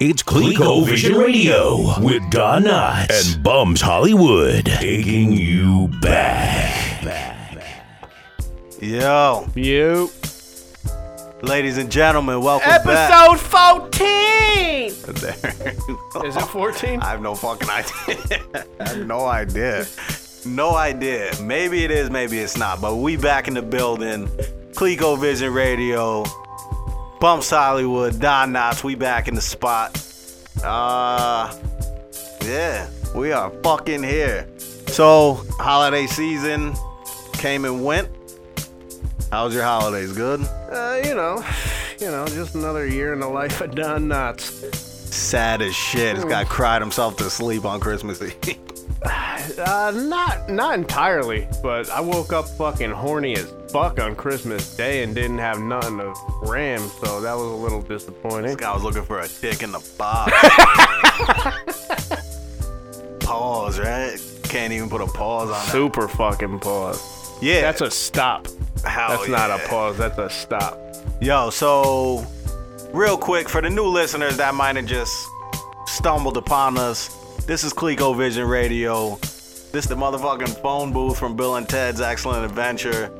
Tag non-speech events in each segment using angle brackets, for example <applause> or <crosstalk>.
It's Clico Vision Radio with Don Knotts and Bums Hollywood, taking you back. Yo, You. ladies and gentlemen, welcome to Episode 14! back. <laughs> Is it 14? I have no fucking idea. <laughs> I have no idea. No idea. Maybe it is, maybe it's not. But we back in the building. Clico Vision Radio. Bumps Hollywood. Don Knotts. We back in the spot. Uh yeah, we are fucking here. So holiday season came and went. How was your holidays? Good? Uh, you know, <sighs> you know, just another year in the life of Don Knotts. Sad as shit. This guy cried himself to sleep on Christmas Eve. <sighs> Uh, not not entirely, but I woke up fucking horny as fuck on Christmas Day and didn't have nothing to ram, so that was a little disappointing. This guy was looking for a dick in the box. <laughs> pause, right? Can't even put a pause on that. Super fucking pause. Yeah, That's a stop. Hell That's not a pause, that's a stop. Yo, so real quick for the new listeners that might have just stumbled upon us, this is Clico Vision Radio. This is the motherfucking phone booth from Bill and Ted's Excellent Adventure.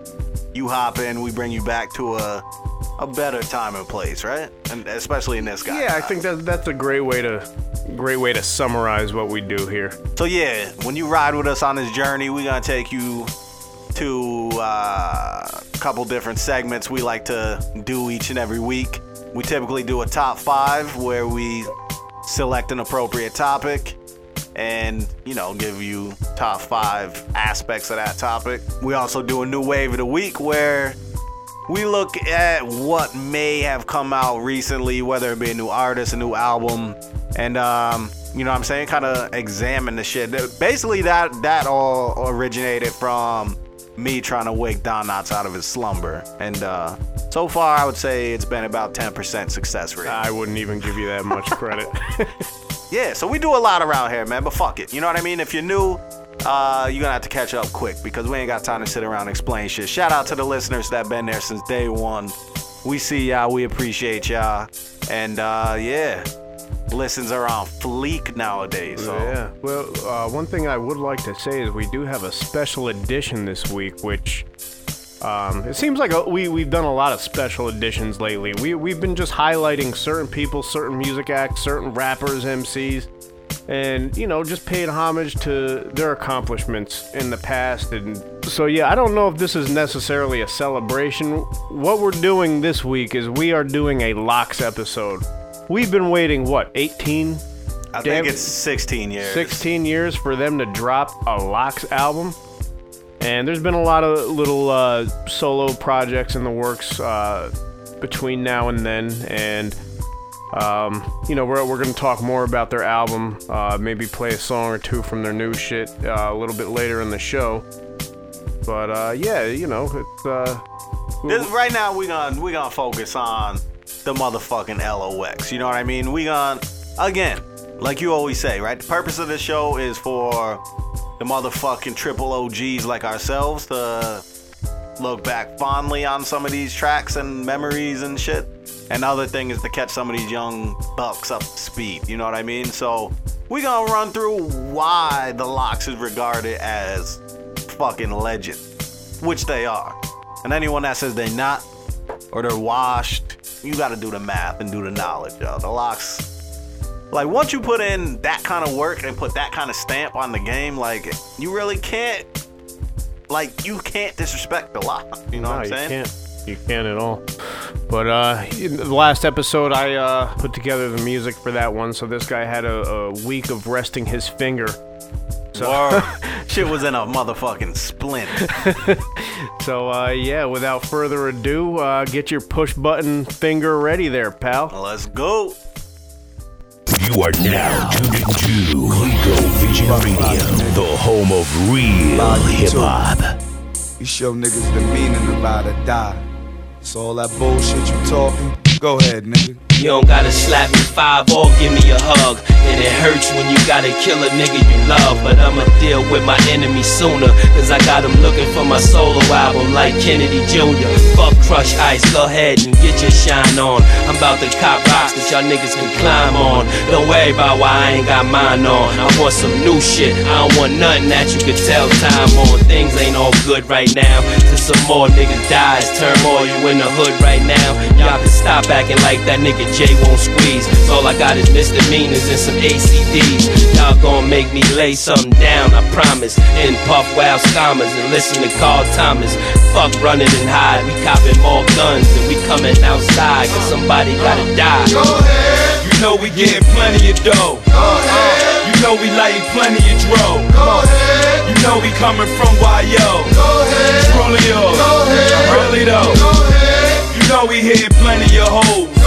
You hop in, we bring you back to a a better time and place, right? And especially in this guy. Yeah, I think that that's a great way to great way to summarize what we do here. So yeah, when you ride with us on this journey, we're gonna take you to uh, a couple different segments we like to do each and every week. We typically do a top five where we select an appropriate topic and you know give you top five aspects of that topic. We also do a new wave of the week where we look at what may have come out recently, whether it be a new artist, a new album, and um, you know what I'm saying, kind of examine the shit. Basically, that that all originated from me trying to wake Don Knotts out of his slumber, and uh, so far I would say it's been about 10% success rate. I wouldn't even give you that much credit. <laughs> Yeah, so we do a lot around here, man. But fuck it, you know what I mean? If you're new, uh, you're gonna have to catch up quick because we ain't got time to sit around and explain shit. Shout out to the listeners that been there since day one. We see y'all, we appreciate y'all, and uh, yeah, listens are on fleek nowadays. So Yeah. Well, uh, one thing I would like to say is we do have a special edition this week, which um, it seems like a, we we've done a lot of special editions lately. We we've been just highlighting certain people, certain music acts, certain rappers, MCs, and you know just paying homage to their accomplishments in the past. And so yeah, I don't know if this is necessarily a celebration. What we're doing this week is we are doing a LOX episode. We've been waiting what 18 I Damn. think it's 16 years. 16 years for them to drop a LOX album. And there's been a lot of little uh, solo projects in the works uh, between now and then. And, um, you know, we're, we're going to talk more about their album, uh, maybe play a song or two from their new shit uh, a little bit later in the show. But, uh, yeah, you know, it's. Uh, This, right now we're gonna we gonna focus on the motherfucking LOX. You know what I mean? We're gonna again, like you always say, right? The purpose of this show is for the motherfucking triple OGs like ourselves to look back fondly on some of these tracks and memories and shit. And the other thing is to catch some of these young bucks up to speed. You know what I mean? So we gonna run through why the LOX is regarded as fucking legend, which they are. And anyone that says they're not or they're washed, you got to do the math and do the knowledge, yo. The LOX, like once you put in that kind of work and put that kind of stamp on the game, like you really can't, like you can't disrespect the lock. You know no, what I'm you saying? can't. You can't at all. But uh, in the last episode, I uh, put together the music for that one. So this guy had a, a week of resting his finger. So, <laughs> Shit was in a motherfucking splint. <laughs> so uh, yeah. Without further ado, uh, get your push button finger ready there, pal. Let's go. You are now tuned into Clico Vision Radio, the home of real hip hop. You show niggas the meaning of ride or die. So all that bullshit you talking, go ahead, nigga. You don't gotta slap me five or give me a hug. And it hurts when you gotta kill a nigga you love. But I'ma deal with my enemy sooner. Cause I got him looking for my solo album like Kennedy Jr. Fuck Crush Ice, go ahead and get your shine on. I'm about to cop rocks that y'all niggas can climb on. Don't worry about why I ain't got mine on. I want some new shit. I don't want nothing that you could tell time on. Things ain't all good right now. Cause some more niggas dies. Turmoil, you in the hood right now. Y'all can stop acting like that nigga Jay won't squeeze. All I got is misdemeanors and some ACDs. Y'all gon' make me lay something down, I promise. And puff wild scammers and listen to Carl Thomas. Fuck running and hide. We copping more guns and we coming outside. Cause somebody gotta die. Go ahead. You know we getting plenty of dough. Go ahead. You know we lighting plenty of dro. Go ahead. You know we coming from YO. Go ahead. Ahead. Really though. Go ahead. You know we hitting plenty of hoes.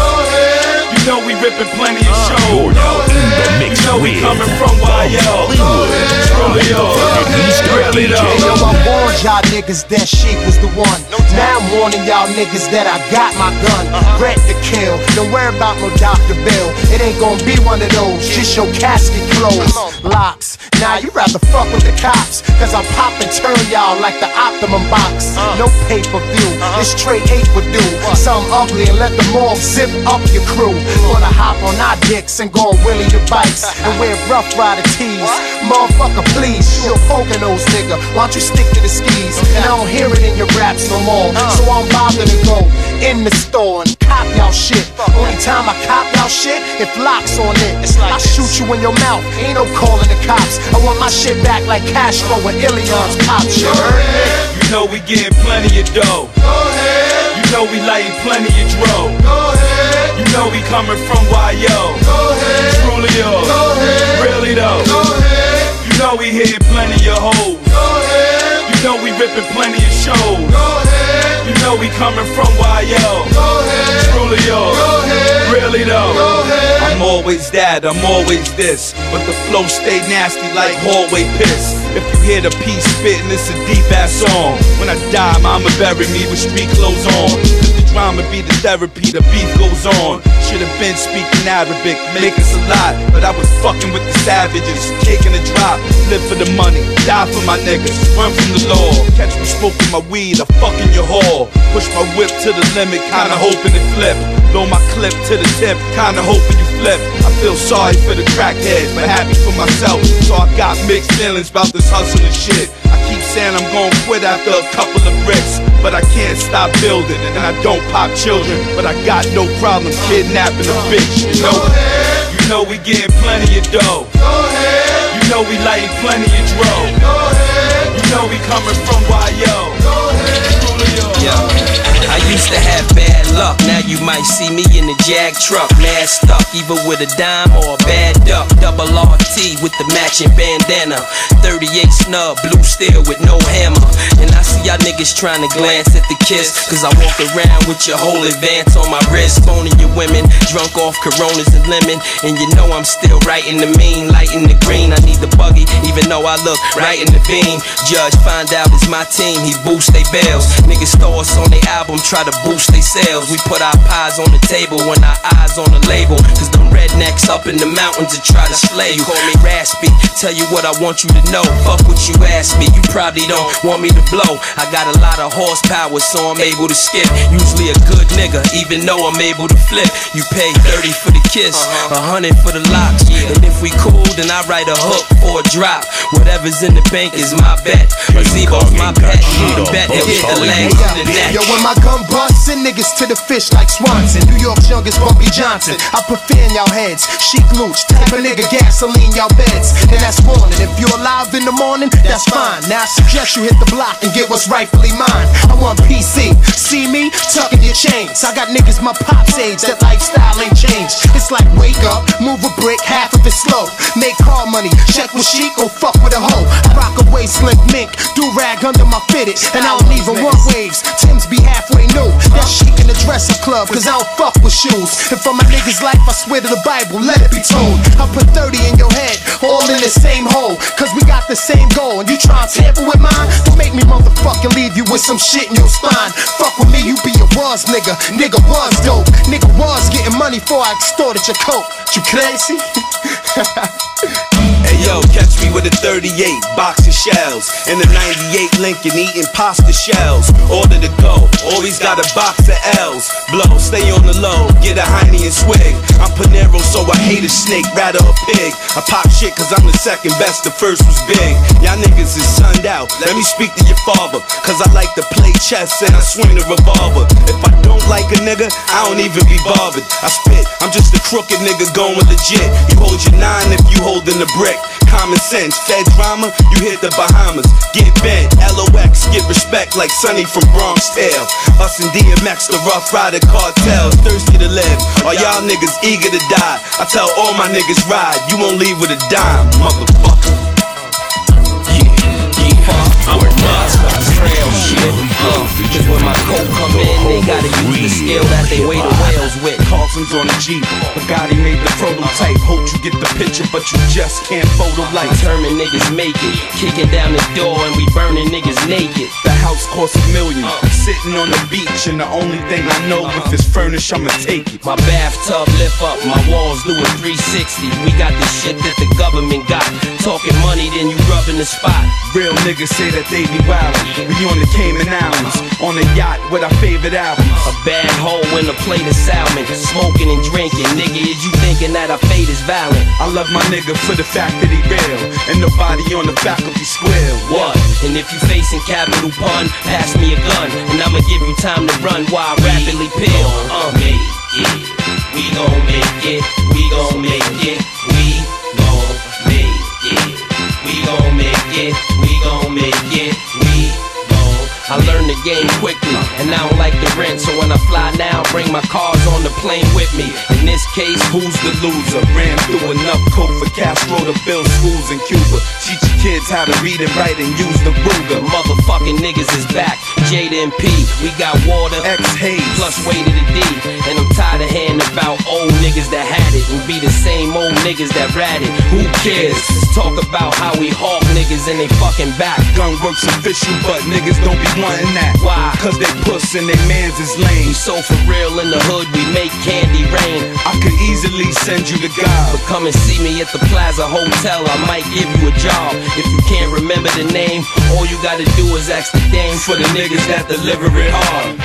Go. You know we ripping plenty of You're shows. now in the mix You know we with coming from YO. Hollywood. Trulio. Motherfucking Easter Really DJ. though. Yo, I warned y'all niggas that Sheek was the one. Now I'm warning y'all niggas that I got my gun. Uh-huh. Ready to kill. Don't worry about no Dr. Bill. It ain't gonna be one of those. Just your casket closed. LOX. Now you rather fuck with the cops. Cause I pop and turn y'all like the Optimum box. Uh. No pay per view. Uh-huh. This straight hate would do. Some ugly and let the mob zip up your crew. Wanna hop on our dicks and go and wheelie your bikes. And wear Ruff Ryder tees. Motherfucker, please. You're poking those nigga. Why don't you stick to the skis? And I don't hear it in your raps no more. So I'm bothered to go in the store and cop y'all shit. Only time I cop y'all shit if LOX on it. I shoot you in your mouth. Ain't no calling the cops. I want my shit back like Castro and Ilion's pop shit. Heard me? You know we getting plenty of dough. Go ahead. You know we lighting plenty of dro. Go ahead. You know we coming from YO. Go ahead. Trulio. Go ahead. Really though. Go ahead. You know we plenty of hoes. Go ahead. You know we ripping plenty of shows. Go ahead. You know we coming from YO. Go ahead. Trulio. Go ahead. Really though. Go ahead. I'm always that, I'm always this. But the flow stay nasty like hallway piss. If you hear the piece spitting, it's a deep ass song. When I die, mama bury me with street clothes on. Drama be the therapy, the beef goes on. Should've been speaking Arabic, make us a lot. But I was fucking with the savages, taking a drop. Live for the money, die for my niggas, run from the law. Catch me smoking my weed, I fucking your whore. Push my whip to the limit, kinda hoping it flip. Blow my clip to the tip, kinda hoping you flip. I feel sorry for the crackheads, but happy for myself. So I got mixed feelings about this hustling shit. I keep saying I'm gonna quit after a couple of bricks, but I can't stop building, and I don't pop children. But I got no problem kidnapping a bitch, you know. You know we getting plenty of dough. You know we lighting plenty of dro. You know we coming from YO. Go ahead. Yeah. Used to have bad luck. Now you might see me in the Jag truck, mad stuck, either with a dime or a bad duck. Double RT with the matching bandana. 38 snub, blue steel with no hammer. And I see y'all niggas trying to glance at the kiss. Cause I walk around with your whole advance on my wrist. Phoning your women, drunk off coronas and lemon. And you know I'm still right in the mean, light in the green. I need the even though I look right in the beam. Judge find out it's my team, he boost they bells. Niggas throw us on their album, try to boost they sales. We put our pies on the table when our eyes on the label. Cause them rednecks up in the mountains to try to slay you. Call me raspy, tell you what I want you to know. Fuck what you ask me, you probably don't want me to blow. I got a lot of horsepower, so I'm able to skip. Usually a good nigga, even though I'm able to flip. You pay 30 for the kiss, a hundred for the LOX. And if we cool, then I write a hook for a drop. Whatever's in the bank is my bet. A Zebo's my pet. Bet he'll hit the legs in the neck. Yo, when my gun busts, send niggas to the fish like Swanson. New York's youngest Bumpy Johnson. I put fear in y'all heads. Sheek Louch, type of nigga gasoline y'all beds. And that's warning. If you're alive in the morning, that's fine. Now I suggest you hit the block and get what's rightfully mine. I want PC. See me tucking your chains. I got niggas my pop's age. That lifestyle ain't changed. It's like wake up, move a brick, half of it slow. Make car money, check with chic or fuck with a hoe. I rock a waist link mink, do rag under my fitted, and I don't even want waves. Tim's be halfway new. That chic in the dresser club, cause I don't fuck with shoes. And for my niggas' life, I swear to the Bible, let it be told. I put 30 in your head, all in the same hole. Cause we got the same goal, and you try to tamper with mine? Don't make me motherfucking leave you with some shit in your spine. Fuck with me, you be a was nigga. Nigga was dope. Nigga was getting money before I extorted your coat. You crazy? <laughs> Hey yo, catch me with a 38 box of shells and a 98 Lincoln eating pasta shells. Order to go, always got a box of L's. Blow, stay on the low, get a hiney and swig. I'm Panero, so I hate a snake, rather a pig. I pop shit cause I'm the second best, the first was big. Y'all niggas is sunned out, let me speak to your father. Cause I like to play chess and I swing the revolver. If I don't like a nigga, I don't even be bothered. I spit, I'm just a crooked nigga going legit. You hold your nine if you holding the brick. Common sense, Fed drama, you hit the Bahamas. Get bent, LOX, get respect like Sonny from Bronx Tale. Us and DMX, the Ruff Ryder cartels, thirsty to live. Are y'all niggas eager to die? I tell all my niggas ride, you won't leave with a dime, motherfucker. Yeah, yeah, I'm a monster, cause when my coat come in, oh, they gotta oh, use the scale that they weigh the whales with. Carlson's on the Jeep, Bugatti made the prototype. Hope you get the picture, but you just can't photo like. Determined niggas make it. Kicking down the door and we burning niggas naked. The house costs a million. Sitting on the beach, and the only thing I know if it's furnished, I'ma take it. My bathtub lift up, my walls do a 360. We got the shit that the government got. Talking money, then you rubbing the spot. Real niggas say that they be wildin'. We on the Cayman Islands, on a yacht with our favorite albums. A bad hoe and a plate of salmon. Smoking and drinking. Nigga, is you thinking that our fate is violent? I love my nigga for the fact that he real, and nobody on the faculty square. What? And if you facing capital pun, pass me a gun, and I'ma give you time to run while I rapidly peel. Uh. Make it. We gon' make it. We gon' make it. We gon' make it. We gon' make it. We gon' make it. I learned the game quickly, and I don't like the rent. So when I fly now, bring my cars on the plane with me. In this case, Who's the loser? Ran through enough coke for Castro to build schools in Cuba. Kids how to read and write and use the Ruger. motherfucking niggas is back. Jada and P, we got water. X Hayes. Plus way to the D. And I'm tired of hearing about old niggas that had it and be the same old niggas that ratted. Who cares? Let's talk about how we hawk niggas and they fucking back. Gunworks official, but niggas don't be wanting that. Why? Cause they puss and they mans is We lame. so for real in the hood, we make candy rain. I could easily send you to God. But come and see me at the Plaza Hotel, I might give you a job. If you can't remember the name, all you gotta do is ask the dame For the niggas that deliver it hard.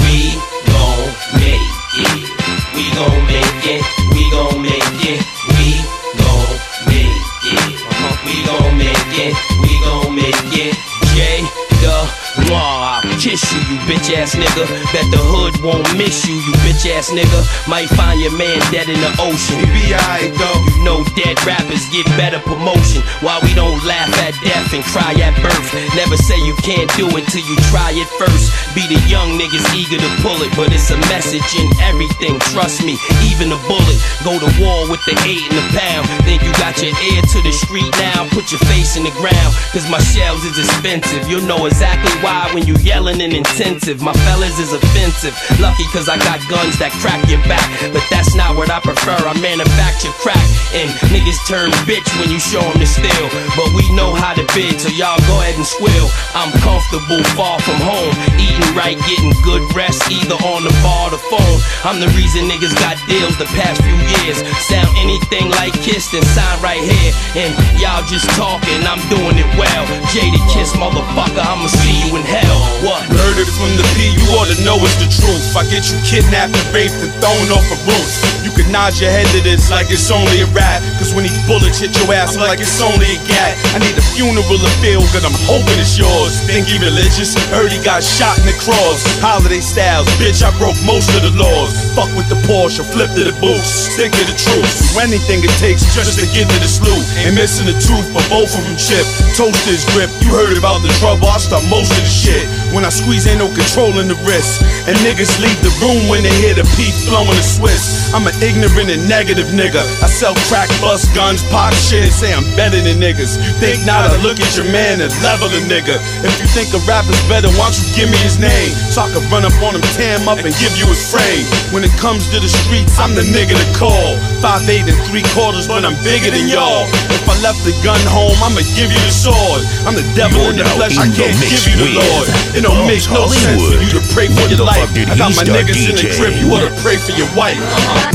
We gon' make it. We gon' make it. We gon' make it. We gon' make it. We gon' make it. We gon' make it. J the Mwah, kiss you, you bitch ass nigga. Bet the hood won't miss you, you bitch ass nigga. Might find your man dead in the ocean. He be alright though. You know dead rappers get better promotion. Why we don't laugh at death and cry at birth. Never say you can't do it till you try it first. Be the young niggas eager to pull it, but it's a message in everything. Trust me, even a bullet. Go to war with the eight and the pound. Think you got your ear to the street now? Put your face in the ground, cause my shells is expensive. You'll know exactly why when you yelling and intensive. My fellas is offensive. Lucky cause I got guns that crack your back. But that's not what I prefer. I manufacture crack. And niggas turn bitch when you show them the steel. But we know how to bid, so y'all go ahead and squill. I'm comfortable, far from home. Eating right, getting good rest, either on the bar or the phone. I'm the reason niggas got deals the past few years. Sound anything like Kiss, then sign right here. And y'all just talking, I'm doing it well. Jadakiss, motherfucker, I'ma see you in hell. What? Murdered from the P, you ought to know it's the truth. I get you kidnapped and raped and thrown off a roof. You can nod your head to this like it's only a rap. Cause when these bullets hit your ass like it's only a gat. I need a funeral to feel good, I'm hoping it's yours. Think he religious? Heard he got shot in the cross. Holiday styles, bitch, I broke most of the laws. Fuck with the Porsche, flip to the boots. Stick to the truth. Do anything it takes just to get to the sloop. Ain't missing the truth, but both of them chip. Toast is grip. You heard about the trouble, I start most of the shit. When I squeeze, ain't no control in the wrist. And niggas leave the room when they hear the P flowing the Swiss. I'm an ignorant and negative nigga. I sell crack, bust guns, pop shit, say I'm better than niggas. Think not, I look at your man and level a nigga. If you think a rapper's better, why don't you give me his name? So I can run up on him, tear him up, and give you his frame. When it comes to the streets, I'm the nigga to call. Five eight and three quarters, but I'm bigger than y'all. If I left the gun home, I'ma give you the sword. I'm the devil You're in the flesh, I in can't give you the Lord. It don't make no Hollywood. sense for you to pray for your the life. fuck did I got he my start niggas in the DJing? crib, you oughta pray for your wife.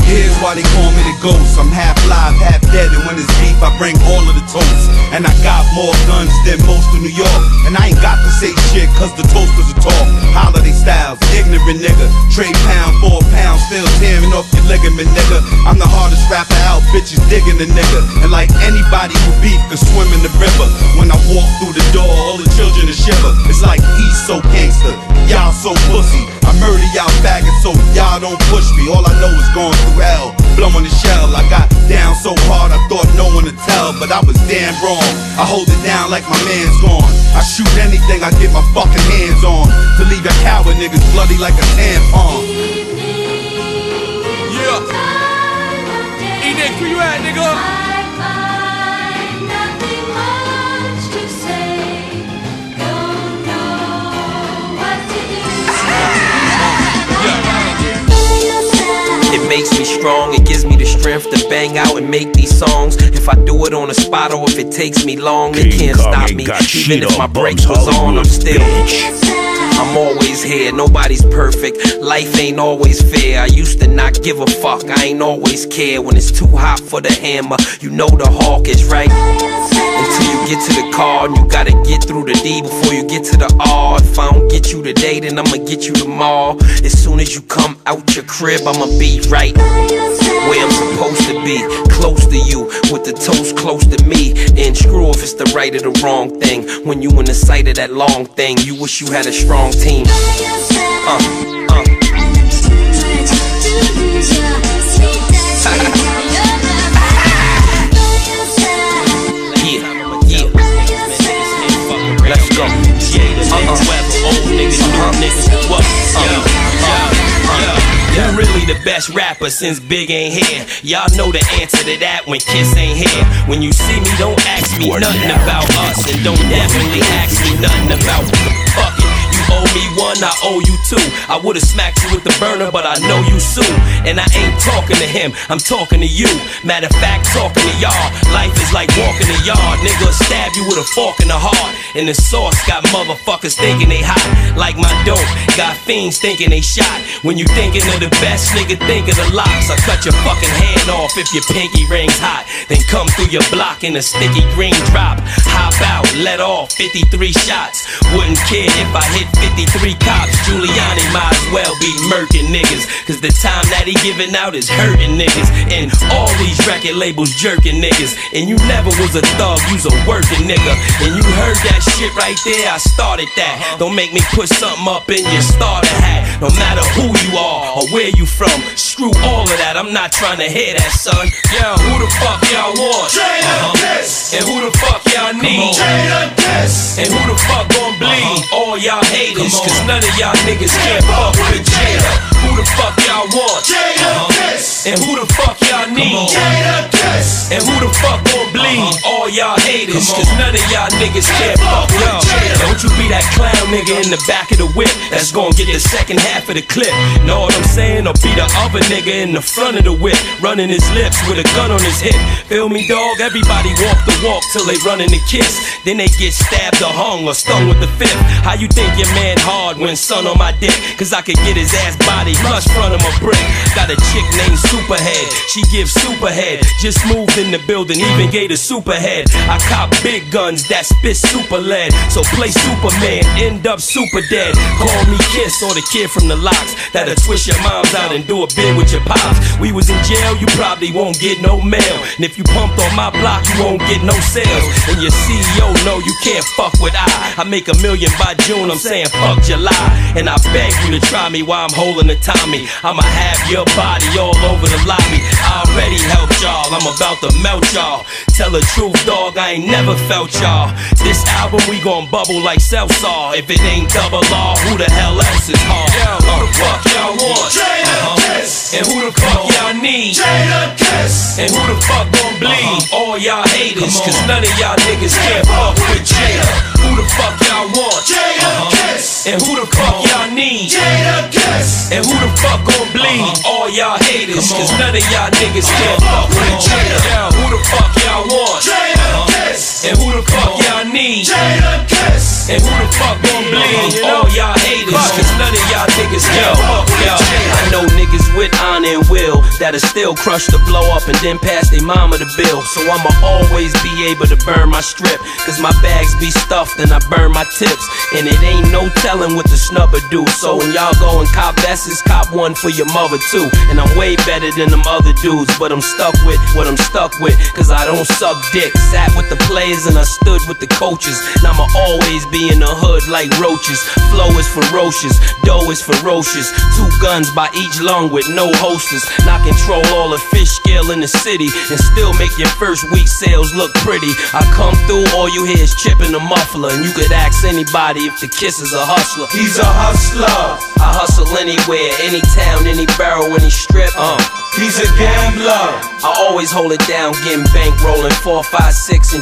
Here's why they call me the ghost. I'm half live, half dead, and when it's beef, I bring all of the toast. And I got more guns than most of New York. And I ain't got to say shit, cause the toasters are talk. Holiday styles, ignorant nigga. Trade pound for a pound, still tearing off your ligament, nigga. I'm the hardest rapper out, bitches digging the nigga. And like anybody who beef could swim in the river. When I walk through the door, all the children are shiver. It's like he's so gangster, y'all so pussy. I murder y'all faggots, so y'all don't push me. All I know is going through hell, blowing the shell. I got down so hard, I thought no one would tell, but I was damn wrong. I hold it down like my man's gone. I shoot anything I get my fucking hands on. To leave a coward niggas bloody like a tampon. Yeah. E-Nick, where you at, nigga? Makes me strong, it gives me the strength to bang out and make these songs. If I do it on the spot or if it takes me long, it can't Kong stop me. shit Even if my brakes was on, I'm still. bitch. I'm always here, nobody's perfect. Life ain't always fair. I used to not give a fuck, I ain't always care. When it's too hot for the hammer, you know the hawk is right. Until you get to the car, and you gotta get through the D before you get to the R. If I don't get you today, then I'ma get you tomorrow. As soon as you come out your crib, I'ma be right where I'm supposed to be, close to you, with the toast close to me. And screw if it's the right or the wrong thing. When you in the sight of that long thing, you wish you had a strong team. Uh, uh. Yeah, yeah. Let's go. Uh-uh. Old niggas, new niggas. What? Uh, Who really the best rapper since Big ain't here? Y'all know the answer to that when Kiss ain't here. When you see me, don't ask me nothing about us, and don't definitely ask me nothing about the fuck it. Me one, I owe you two. I would've smacked you with the burner, but I know you soon. And I ain't talking to him, I'm talking to you. Matter of fact, talking to y'all. Life is like walking the yard. Nigga stab you with a fork in the heart. And the sauce got motherfuckers thinking they hot. Like my dope, got fiends thinking they shot. When you thinking of the best, nigga, think of the LOX. I cut your fucking hand off if your pinky rings hot. Then come through your block in a sticky green drop. Hop out, let off 53 shots. Wouldn't care if I hit 53 cops. Giuliani might as well be murking niggas. Cause the time that he giving out is hurting niggas. And all these record labels jerking niggas. And you never was a thug, you's a working nigga. And you heard that shit right there, I started that. Don't make me put something up in your starter hat. No matter who you are or where you from, screw all of that. I'm not trying to hear that, son. Yo, who the fuck y'all want? Uh-huh. And who the fuck y'all need? And who the fuck gon' bleed? All y'all haters, cause none of y'all niggas can't fuck with Jada. Who the fuck y'all want? Uh-huh. And who the fuck y'all need? Jada And who the fuck gon' bleed? All y'all haters, cause none of y'all niggas can't fuck Jada. Don't you be that clown nigga in the back of the whip that's gon' get the second half of the clip. Know what I'm saying? Or be the other nigga in the front of the whip, running his lips with a gun on his hip. Feel me, dog? Everybody walk the walk till they running the kiss. Then they get stabbed or hung or stung with the fifth. How you think your man hard when son on my dick? Cause I could get his ass body front of a brick. Got a chick named Superhead. She gives superhead. Just moved in the building, even gave a superhead. I cop big guns that spit super lead. So play Superman, end up super dead. Call me Kiss or the kid from the LOX. That'll twist your moms out and do a bid with your pops. We was in jail, you probably won't get no mail. And if you pumped on my block, you won't get no sales. And your CEO know you can't fuck with I. I make a million by June, I'm saying fuck July. And I beg you to try me while I'm holding the Tommy. I'ma have your body all over the lobby. I already helped y'all. I'm about to melt y'all. Tell the truth, dog, I ain't never felt y'all. This album, we gon' bubble like self saw. If it ain't double law, who the hell else is hard? Who the fuck y'all want? Uh-huh. And who the fuck y'all need? And who the fuck gon' bleed? All y'all haters, cause none of y'all niggas can't fuck with Jada. Who the fuck y'all want? Uh-huh. And who the fuck All y'all haters, cause none of y'all niggas can't fuck with who the fuck y'all want? Uh-huh. And who the fuck y'all need? And who the fuck gon' bleed? All y'all haters, cause none of y'all niggas with Jada. I know niggas with honor and will that'll still crush the blow up and then pass their mama the bill. So I'ma always be able to burn my strip, cause my bags be stuffed and I burn my tips. And it ain't no telling what the snubber do. So when y'all go and cop vests, cop one for your mother too. And I'm way better than them other dudes, but I'm stuck with what I'm stuck with, cause I don't suck dick. Sat with the players and I stood with the coaches. And I'ma always be in the hood like roaches. Flow is ferocious, dough is ferocious. Two guns by each lung with no holsters. And I control all the fish scale in the city and still make your first week sales look pretty. I come through, all you hear is chipping the muffler. And you could ask anybody if the kiss is a hustler. He's a hustler. I hustle anywhere, any town, any barrel, any strip. Uh. He's a gambler. I always hold it down, getting bank rolling four, five, six in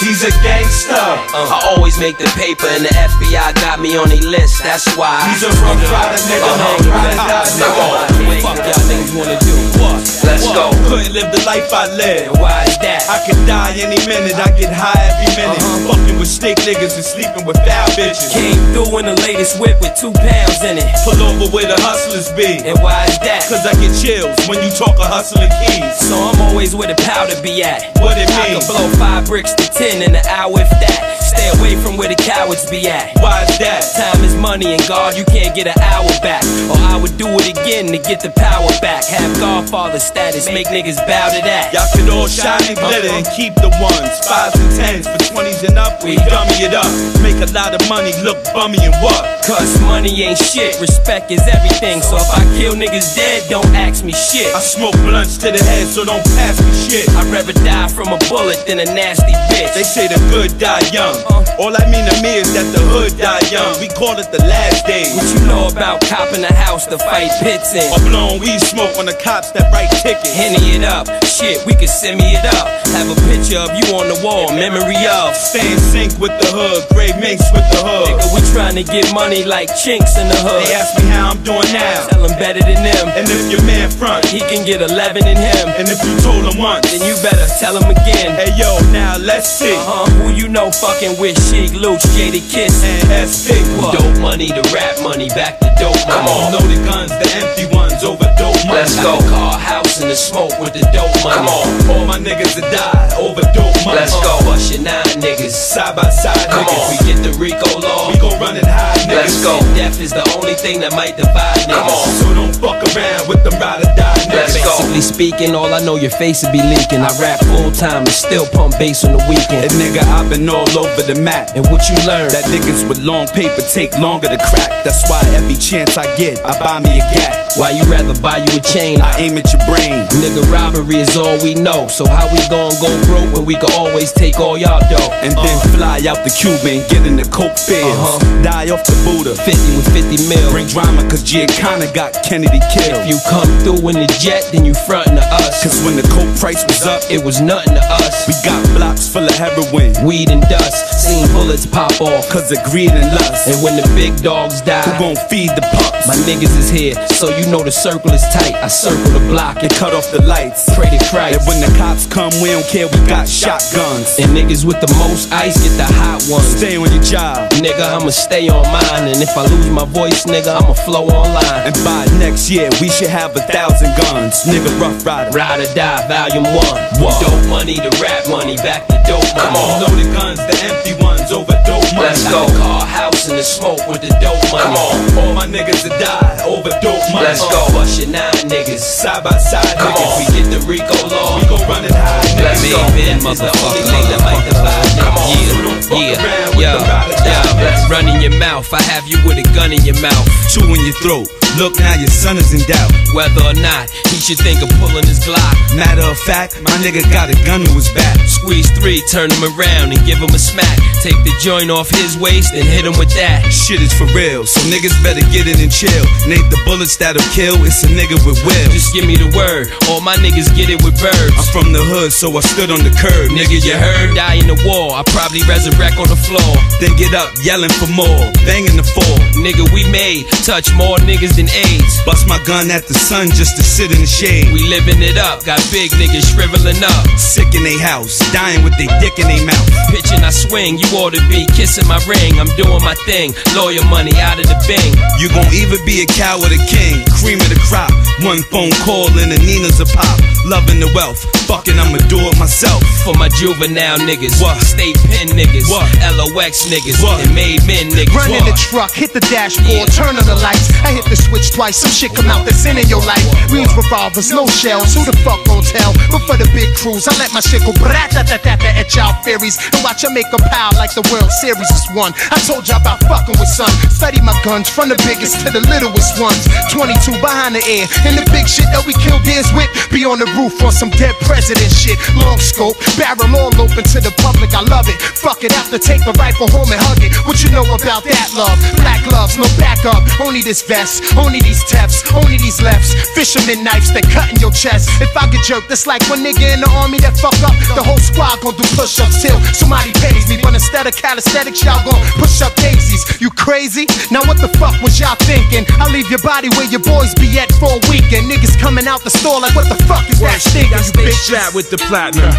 He's a gangster. Uh, I always make the paper, and the FBI got me on their list. That's why. He's a rough rider, nigga. Uh-huh. Ride or die, Come on, nigga. what the fuck y'all niggas wanna do? What? Let's What? go. Couldn't live the life I live. And why is that? I could die any minute, I get high every minute. Fucking with snake niggas and sleeping with foul bitches. Came through in the latest whip with two pounds in it. Pull over where the hustlers be. And why is that? Cause I get chills when you talk of hustling keys. So I'm always where the powder be at. What it I mean? can blow five bricks to ten in an hour if that. Stay away from where the cowards be at. Why is that? Time is money, and God, you can't get an hour back. Or I would do it again to get the power back. Have Godfather status, make niggas bow to that. Y'all could all shine and glitter and uh-huh. keep the ones. Fives and tens for twenties and up, we dummy it up. Make a lot of money, look bummy and what? Cause money ain't shit, respect is everything. So if I kill niggas dead, don't ask me shit. I smoke blunts to the head, so don't pass me shit. I'd rather die from a bullet than a nasty bitch. They say the good die young. All I mean to me is that the hood die young. We call it the last days. What you know about copping a house to fight pits in? Or blowing weed smoke on the cops that write tickets. Henny it up, shit, we can send me it up. Have a picture of you on the wall, memory of. Stay in sync with the hood, grave minks with the hood. Nigga, we tryna get money like chinks in the hood. They ask me how I'm doing now. Tell him better than them. And if your man front, He can get 11 in him. and if you told him once, Then you better tell him again. hey yo, now let's see. Uh-huh, who you know fucking with Sheik, Luch, Jada Kiss. And SP, what? Dope money to rap money, back to dope money. Come on, loaded guns, the empty ones over dope money. Let's go. Car, house, in the smoke with the dope money. Come on, all my niggas that die over dope money. Let's go. Bust your nine niggas. Side by side, Come niggas. on. We get the Rico law. We gon' run it high, niggas. Let's go. Death is the only thing that might divide niggas. Come on, so don't fuck around with them ride or die, niggas. Let's go. Basically speaking, all I know your face will be leaking. I rap full time and still pump bass on the weekend. And nigga, I've been all over the map. And what you learn? That niggas with long paper take longer to crack. That's why every chance I get, I buy me a gap. Why you rather buy you a chain? I aim at your brain. Nigga, robbery is all we know. So how we gon' go broke when we can always take all y'all dough? And then fly out the Cuba and get in the coke fields. Uh-huh. Die off the Buddha. 50 with 50 mil. Bring drama cause Giancana got Kennedy killed. If you come through in the jet, then you frontin' to us. Cause when the coke price was up, It was nothing to us. we got blocks full of heroin. Weed and dust, Seen bullets pop off cause of greed and lust. And when the big dogs die, who gon' feed the pups? My niggas is here, so you know the circle is tight. I circle the block and cut off the lights. Pray to Christ. And when the cops come, we don't care, we got shotguns. And niggas with the most ice get the hot ones. Stay on your job. Nigga, I'ma stay on mine. And if I lose my voice, nigga, I'ma flow online. And by next year, we should have a thousand guns. Nigga, rough rider. Ride or die, volume one. Whoa. Dope money to rap money, back to dope money. Come on. Loaded guns, the empire. 51's overdose. Let's go. Car, house, busting the smoke with the dope money. Come on, all my niggas that die over dope money. Let's go. Uh, Bust your nine niggas. Side by side, Come niggas. on. We get the Rico law. We gon' run it high. Let's go. Man, motherfucker, nigga, like the vibe. Come on. Yeah, So don't fuck yeah, yeah, the ride or die, yeah. nigga. Run in your mouth, I have you with a gun in your mouth. Two in your throat. Look now, your son is in doubt. Whether or not he should think of pulling his Glock. Matter of fact, my nigga got a gun to his back. Squeeze three, turn him around and give him a smack. Take the joint off his waist and hit him with that. Shit is for real, so niggas better get in and chill. Ain't the bullets that'll kill, it's a nigga with will. Just give me the word. All my niggas get it with birds. I'm from the hood, so I stood on the curb. Nigga, you heard? Die in the war. I probably resurrect on the floor. Then get up, yelling for more, banging the floor. Nigga, we made. Touch more niggas than AIDS. Bust my gun at the sun just to sit in the shade. We living it up. Got big niggas shriveling up. Sick in they house, dying with they dick in they mouth. Pitching, I swing. You ought to be kissing my ring. I'm doing my thing. Lawyer money out of the bing. You gon' either be a cow or king, cream of the crop. One phone call and the Nina's a pop. Loving the wealth, fucking I'ma do it myself. For my juvenile niggas. What? State pen niggas. What? LOX niggas. What? And made men niggas. Run in the truck, hit the dashboard, turn on the lights. I hit the switch twice, some shit come out that's in in your life. Reams revolvers, no shells, who the fuck gon' tell? But for the big crews, I let my shit go brat-ta-ta-ta-ta at y'all ferries. And watch I make a pile like the World Series is won. I told y'all about fucking with son. Study my guns from the biggest to the littlest ones. 22 behind the ear, and the big shit that we killed is with. Be on the roof on some dead president shit. Long scope, barrel all open to the public. I love it. Fuck it, after take the rifle home and hug it. What you know about that love? Black gloves, no backup. Only this vest, only these teps, only these lefts. Fisherman knives that cut in your chest. If I get jerked, it's like one nigga in the army that fuck up. The whole squad gon' do push ups till somebody pays me. But instead of calisthenics, y'all gon' push up daisies. You crazy? Now what the fuck was y'all thinking? I leave your body where your boys be at for a weekend. Niggas coming out the store like, what the fuck is that stinking, you Stay bitches? with the platinum.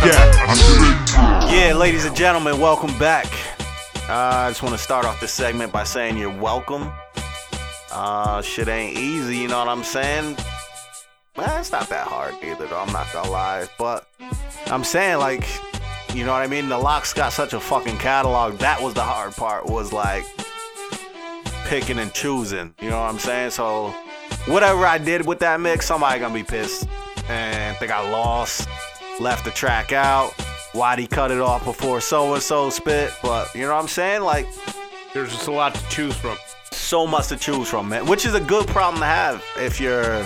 Yeah, ladies and gentlemen, welcome back. Uh, I just want to start off this segment by saying you're welcome. Uh, shit ain't easy, you know what I'm saying? Well, it's not that hard either, though. I'm not gonna lie, but I'm saying like, you know what I mean? The LOX got such a fucking catalog. That was the hard part. Was like picking and choosing. You know what I'm saying? So whatever I did with that mix, somebody gonna be pissed and think I lost, left the track out. Why'd he cut it off before so and so spit? But you know what I'm saying? Like There's just a lot to choose from. so much to choose from, man. Which is a good problem to have if you're,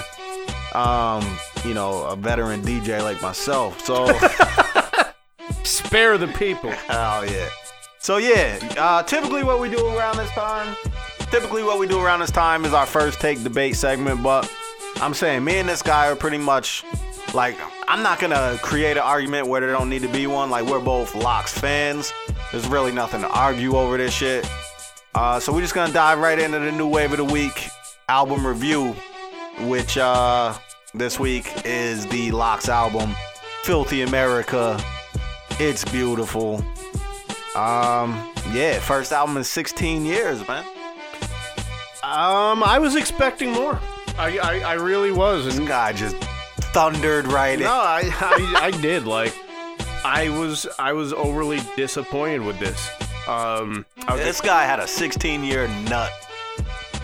um, you know, a veteran DJ like myself. So, <laughs> Spare the people. hell yeah. So yeah, uh, typically what we do around this time, typically what we do around this time is our first take debate segment. But I'm saying me and this guy are pretty much like I'm not gonna create an argument where there don't need to be one. Like we're both LOX fans. There's really nothing to argue over this shit. Uh, so we're just gonna dive right into the new wave of the week album review, which uh, this week is the LOX album, Filthy America. It's beautiful. Um, yeah, first album in 16 years, man. Um, I was expecting more. I, I, I really was, This and guy just thundered right no, in. I, I, I did. Like, I was, I was overly disappointed with this. Um, This guy had a 16 year nut.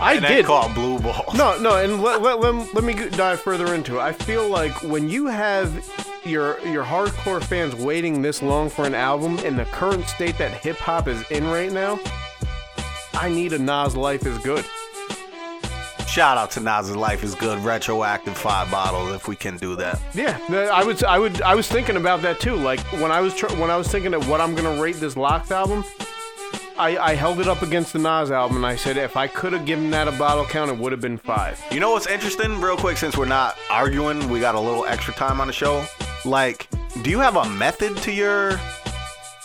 I did. Called blue balls. No, no, and let, let, let, let me dive further into it. I feel like when you have your your hardcore fans waiting this long for an album in the current state that hip hop is in right now, I need a Nas Life is Good. Shout out to Nas's Life is Good, retroactive five bottles if we can do that. Yeah, uh, I would, I would, I was thinking about that too. Like when I was tr- when I was thinking of what I'm gonna rate this LOX album, I, I held it up against the Nas album and I said if I could have given that a bottle count, it would have been five. You know what's interesting, real quick, since we're not arguing, we got a little extra time on the show. Like, do you have a method to your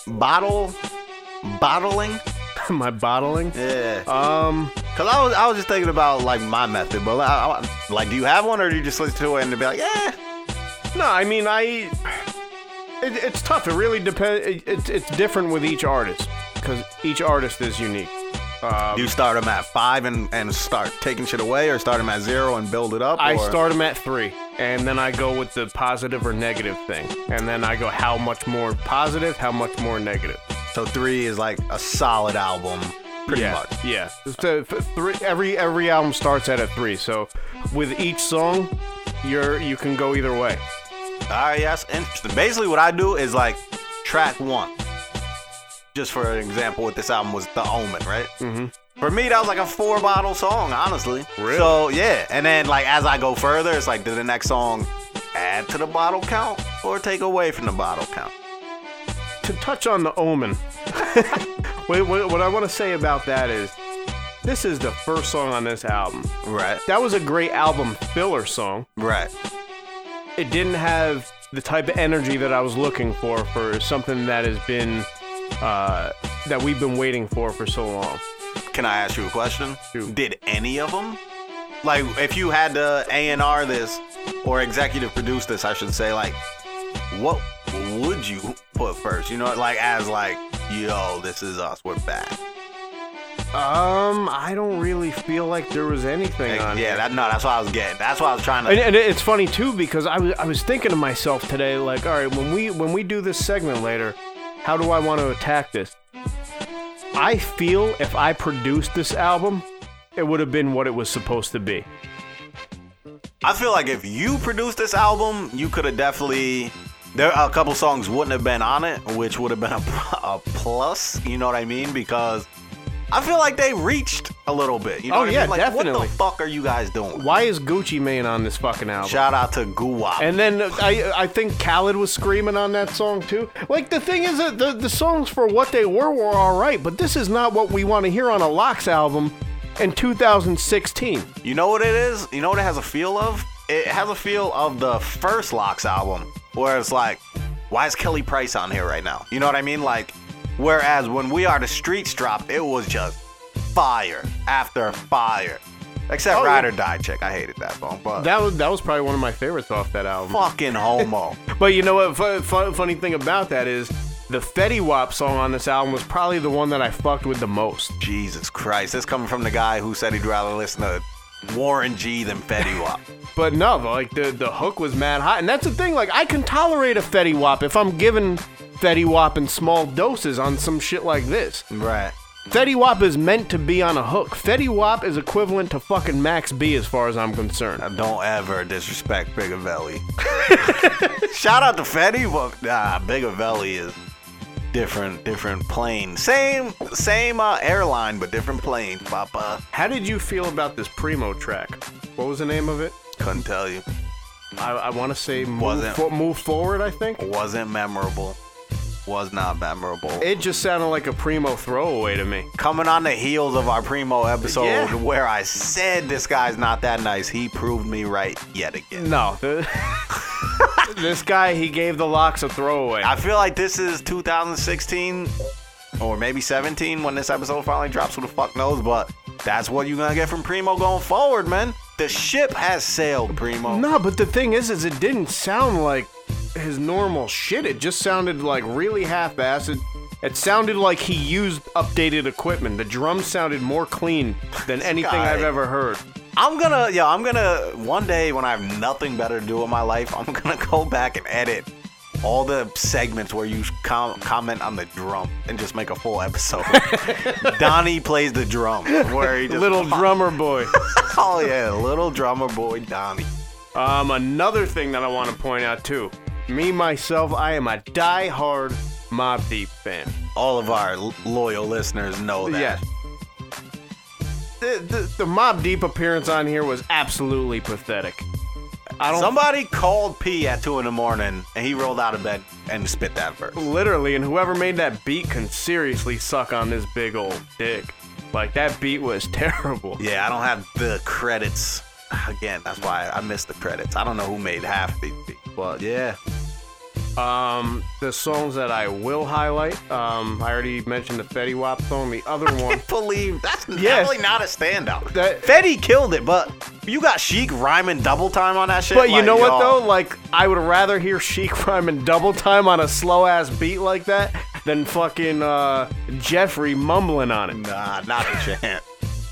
bottle bottling? <laughs> My bottling. Yeah. Um, Cause I was I was just thinking about like my method, but I, I- like, do you have one, or do you just listen to it and be like, yeah? No, I mean I. It, it's tough. It really depends. It, it's it's different with each artist because each artist is unique. Um, Do you start them at five and, and start taking shit away, or start them at zero and build it up? I or- start them at three, and then I go with the positive or negative thing, and then I go how much more positive, how much more negative. So three is like a solid album. pretty yeah, much. Yeah. So, three, every every album starts at a three. So with each song, you're you can go either way. All right, yes, interesting. Basically, what I do is like track one. Just for an example, with this album was The Omen, right? Mm-hmm. For me, that was like a four bottle song, honestly. Really? So yeah, and then like as I go further, it's like, did the next song add to the bottle count or take away from the bottle count? To touch on the Omen, <laughs> wait, what I want to say about that is, this is the first song on this album. Right. That was a great album filler song. Right. It didn't have the type of energy that I was looking for for something that has been uh, that we've been waiting for for so long. Can I ask you a question? Shoot. Did any of them, like, if you had to A and R this or executive produce this, I should say, like, what would you put first? You know, like as like, yo, this is us, we're back. Um, I don't really feel like there was anything Like, on yeah, here. that no, that's what I was getting. That's what I was trying to. And, and it's funny too because I was I was thinking to myself today, like, all right, when we when we do this segment later, how do I want to attack this? I feel if I produced this album, it would have been what it was supposed to be. I feel like if you produced this album, you could have definitely. There a couple songs wouldn't have been on it, which would have been a, <laughs> a plus. You know what I mean? Because I feel like they reached a little bit. You know Oh, what I yeah, mean? Like, what definitely. the fuck are you guys doing? Why is Gucci Mane on this fucking album? Shout out to Guwap. And then I I think Khaled was screaming on that song too. Like the thing is that the the songs for what they were were all right, but this is not what we want to hear on a LOX album in 2016. You know what it is? You know what it has a feel of? It has a feel of the first LOX album, where it's like, why is Kelly Price on here right now? You know what I mean? Like, whereas when We Are the Streets dropped, it was just fire after fire. Except Oh, Ride or Die Chick. I hated that song, but That was that was probably one of my favorites off that album. fucking homo. <laughs> But you know what? Fu- funny thing about that is the Fetty Wap song on this album was probably the one that I fucked with the most. Jesus Christ. This coming from the guy who said he'd rather listen to Warren G than Fetty Wap. But no, like the the hook was mad hot, and that's the thing. Like I can tolerate a Fetty Wap if I'm given Fetty Wap in small doses on some shit like this. right. Fetty Wap is meant to be on a hook. Fetty Wap is equivalent to fucking Max B as far as I'm concerned. Uh, don't ever disrespect Bigavelli. <laughs> Shout out to Fetty, but nah, Bigavelli is different, different plane. Same, same uh, airline, but different plane. Papa, How did you feel about this Primo track? What was the name of it? couldn't tell you. I, I want to say move, Wasn't- fo- move forward. I think Wasn't memorable. Was not memorable. it just sounded like a Primo throwaway to me. Coming on the heels of our primo episode Yeah. where I said this guy's not that nice, he proved me right yet again. No, the, <laughs> <laughs> this guy he gave the LOX a throwaway. I feel like this is 2016 or maybe 17 when this episode finally drops. Who the fuck knows? But that's what you're gonna get from Primo going forward, man. The ship has sailed, Primo. No, but the thing is, is it didn't sound like his normal shit. It just sounded like really half-assed. It, it sounded like he used updated equipment. The drums sounded more clean than anything. I've ever heard. I'm gonna, yeah, I'm gonna one day when I have nothing better to do in my life, I'm gonna <laughs> go back and edit all the segments where you com- comment on the drum and just make a full episode. <laughs> Donnie plays the drum, where he just Little <laughs> drummer boy. Oh yeah, little drummer boy Donnie. Um, another thing that I want to point out too. Me myself, I am a die-hard Mobb Deep fan. All of our l- loyal listeners know that. Yes. The, the, the Mobb Deep appearance on here was absolutely pathetic. I don't Somebody called P at two in the morning, and he rolled out of bed and spit that verse. literally, and whoever made that beat can seriously suck on this big old dick. Like that beat was <laughs> terrible. Yeah, I don't have the credits. Again, that's why I missed the credits. I don't know who made half the beat, but yeah. Um, the songs that I will highlight, um, I already mentioned the Fetty Wap song. The other <laughs> one, Believe that's Yes. definitely not a standout. That- Fetty killed it, but you got Sheek rhyming double time on that shit. but you like, know what yo, though? Like, I would rather hear Sheek <laughs> rhyming double time on a slow ass beat like that than fucking uh, Jeffrey mumbling on it. Nah, not a <laughs> chance.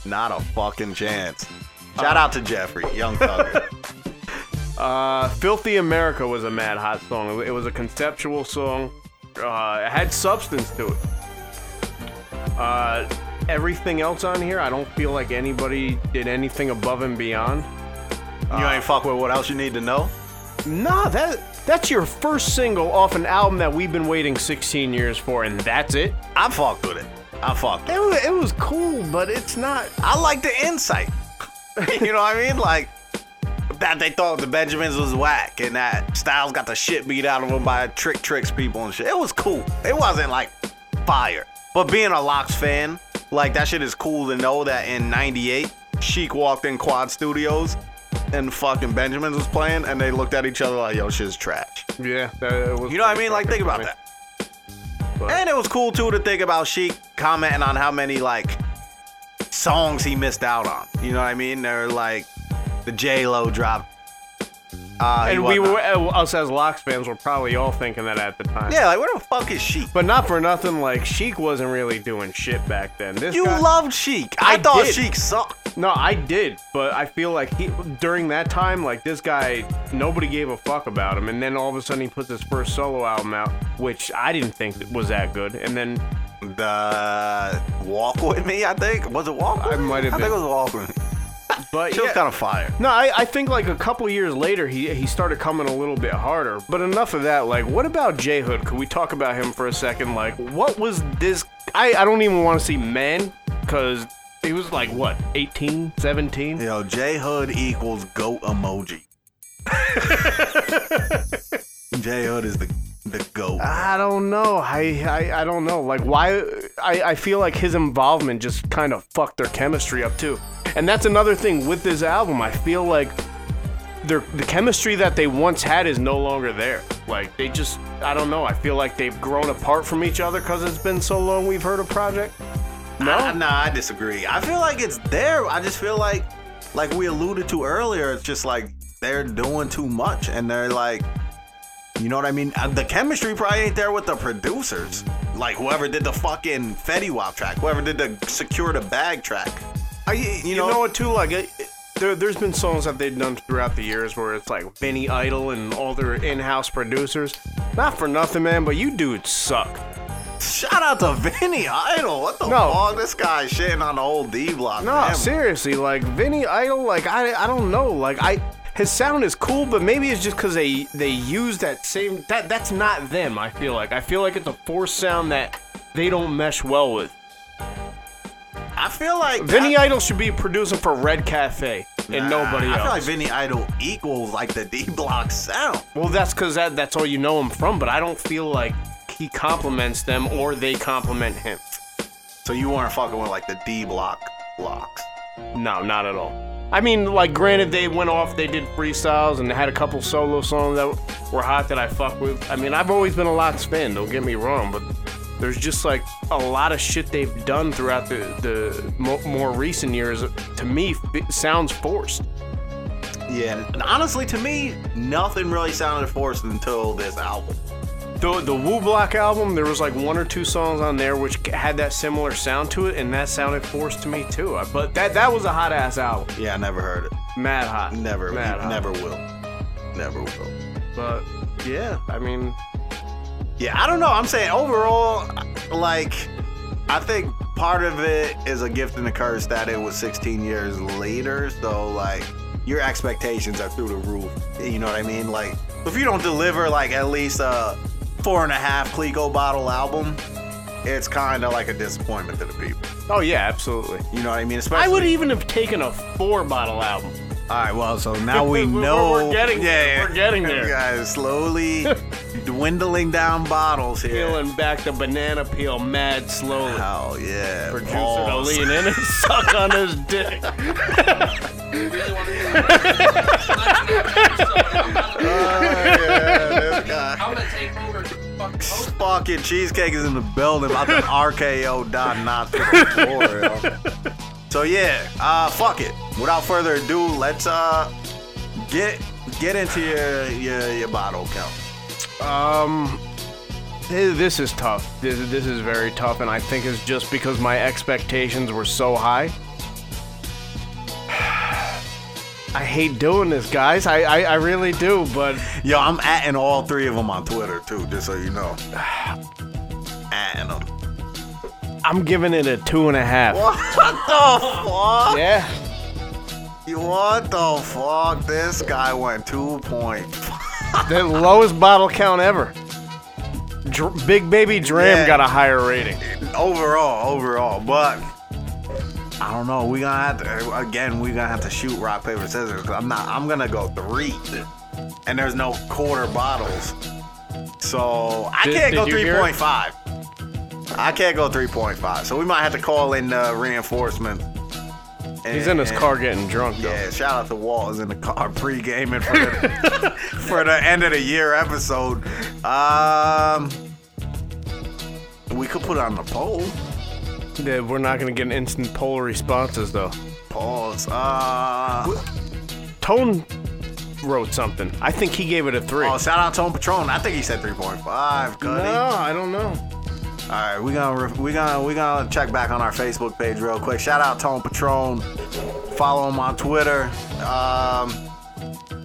Not a fucking chance. Shout out to Jeffrey, Young Thugger. Uh, Filthy America was a mad hot song. It was a conceptual song. Uh, it had substance to it. Uh, everything else on here, I don't feel like anybody did anything above and beyond. You ain't fuck with what else you need to know. Nah, that that's your first single off an album that we've been waiting 16 years for, and that's it. I fucked with it. I fucked. It was, it was cool, but it's not. I like the insight. <laughs> you know what I mean? Like that they thought the Benjamins was whack and that Styles got the shit beat out of him by Trick Tricks people and shit. It was cool. It wasn't like fire. But being a LOX fan, like that shit is cool to know that in 98, Sheek walked in Quad Studios and fucking Benjamins was playing and they looked at each other like, yo, shit's trash. Yeah, that was. You know what I mean? Like, think about that. But- And it was cool too to think about Sheek commenting on how many like songs he missed out on. You know what I mean? They're like the J Lo drop. Uh, And we were, us as LOX fans were probably all thinking that at the time. yeah, like where the fuck is Sheek? But not for nothing, like Sheek wasn't really doing shit back then. This You guy, loved Sheek. I, I thought did. Sheek sucked. No, I did, but I feel like he during that time, like this guy, nobody gave a fuck about him, and then all of a sudden he puts his first solo album out, which I didn't think was that good, and then The Walk with Me, I think. Was it Walk? With I might have I think it was Walk with Me. But was yeah. kind of fire. No, I, I think like a couple years later he he started coming a little bit harder. But enough of that. Like, what about J Hood? Could we talk about him for a second? Like, what was this? I I don't even want to see man, cause he was like what 18, 17? Yo, J Hood equals goat emoji. <laughs> J Hood is the the goat. I don't know. I, I I don't know. Like why? I I feel like his involvement just kind of fucked their chemistry up too. And that's another thing with this album. I feel like their the chemistry that they once had is no longer there. Like they just I don't know. I feel like they've grown apart from each other because it's been so long we've heard a project. No. I, nah, I disagree. I feel like it's there. I just feel like, like we alluded to earlier, it's just like they're doing too much, and they're like, you know what I mean? Uh, The chemistry probably ain't there with the producers. Like whoever did the fucking Fetty Wap track, whoever did the Secure the Bag track. I, you, You know, know, what too? Like it, there, there's been songs that they've done throughout the years where it's like Vinny Idol and all their in-house producers. Not for nothing, man, but you dudes suck. shout out to Vinny Idol. What the No. fuck? This guy shitting on the old D block. No, family. seriously, like Vinny Idol, like I, I don't know, like I, his sound is cool, but maybe it's just because they they use that same that that's not them. I feel like I feel like it's a forced sound that they don't mesh well with. I feel like Vinny I, Idol should be producing for Red Cafe and Nah, nobody I feel like Vinny Idol equals like the D block sound. well, that's because that that's all you know him from, but I don't feel like he compliments them or they compliment him. So you weren't fucking with like the D block blocks. No, not at all. I mean, like, granted, they went off, they did freestyles, and had a couple solo songs that were hot that I fuck with. I mean, I've always been a LOX fan, don't get me wrong, but there's just like a lot of shit they've done throughout the, the mo- more recent years. To me, sounds forced. Yeah, and honestly, to me, nothing really sounded forced until this album. The the Wu-Block album, there was like one or two songs on there which had that similar sound to it, and that sounded forced to me too. But that that was a hot ass album, Yeah, I never heard it. mad hot, Never, mad hot. never will, never will. But yeah, I mean, Yeah, I don't know. I'm saying overall, like, I think part of it is a gift and a curse that it was 16 years later. So like, your expectations are through the roof. You know what I mean? Like, if you don't deliver like at least a four and a half Clico bottle album, it's kind of like a disappointment to the people. oh yeah, absolutely. You know what I mean? Especially. I would even have taken a four bottle album. All right, well, so now we <laughs> We're- know. we're getting there. yeah, We're getting <laughs> there. Guys, slowly dwindling down bottles here. Peeling back the banana peel mad slowly. Oh yeah. Producer to lean in and <laughs> suck on his dick. Oh, yeah, this guy. I'm gonna take over host. Fucking cheesecake is in the building. About to RKO Don not. So yeah, uh, fuck it. Without further ado, let's uh get get into your your, your bottle count. Um, this is tough. This, this is very tough, and I think it's just because my expectations were so high. I hate doing this, guys. I, I, I really do, but Yo, I'm atting all three of them on Twitter too, just so you know. <sighs> atting them. I'm giving it a two and a half. What the fuck? Yeah. You What the fuck? This guy went two point. The lowest bottle count ever. Dr- Big Baby DRAM Yeah. got a higher rating. overall, overall, but I don't know. We gonna have to again. We gonna have to shoot rock paper scissors. I'm not. I'm gonna go three, and there's no quarter bottles, so I Did- can't did go you hear it? three point five. I can't go three point five. So we might have to call in uh, reinforcement. He's in his And- car getting drunk though. Yeah, shout out to Walt is in the car pre-gaming for the, <laughs> for the end of the year episode. Um, we could put it on the poll. Yeah, we're not gonna get instant poll responses though. Pause. Uh, Tone wrote something. I think he gave it a three. oh, shout out Tone Patron. I think he said 3.5. Cuddy. no, I don't know. All right, we gonna we gonna we gonna check back on our Facebook page real quick. Shout out Tone Patron. Follow him on Twitter. Um,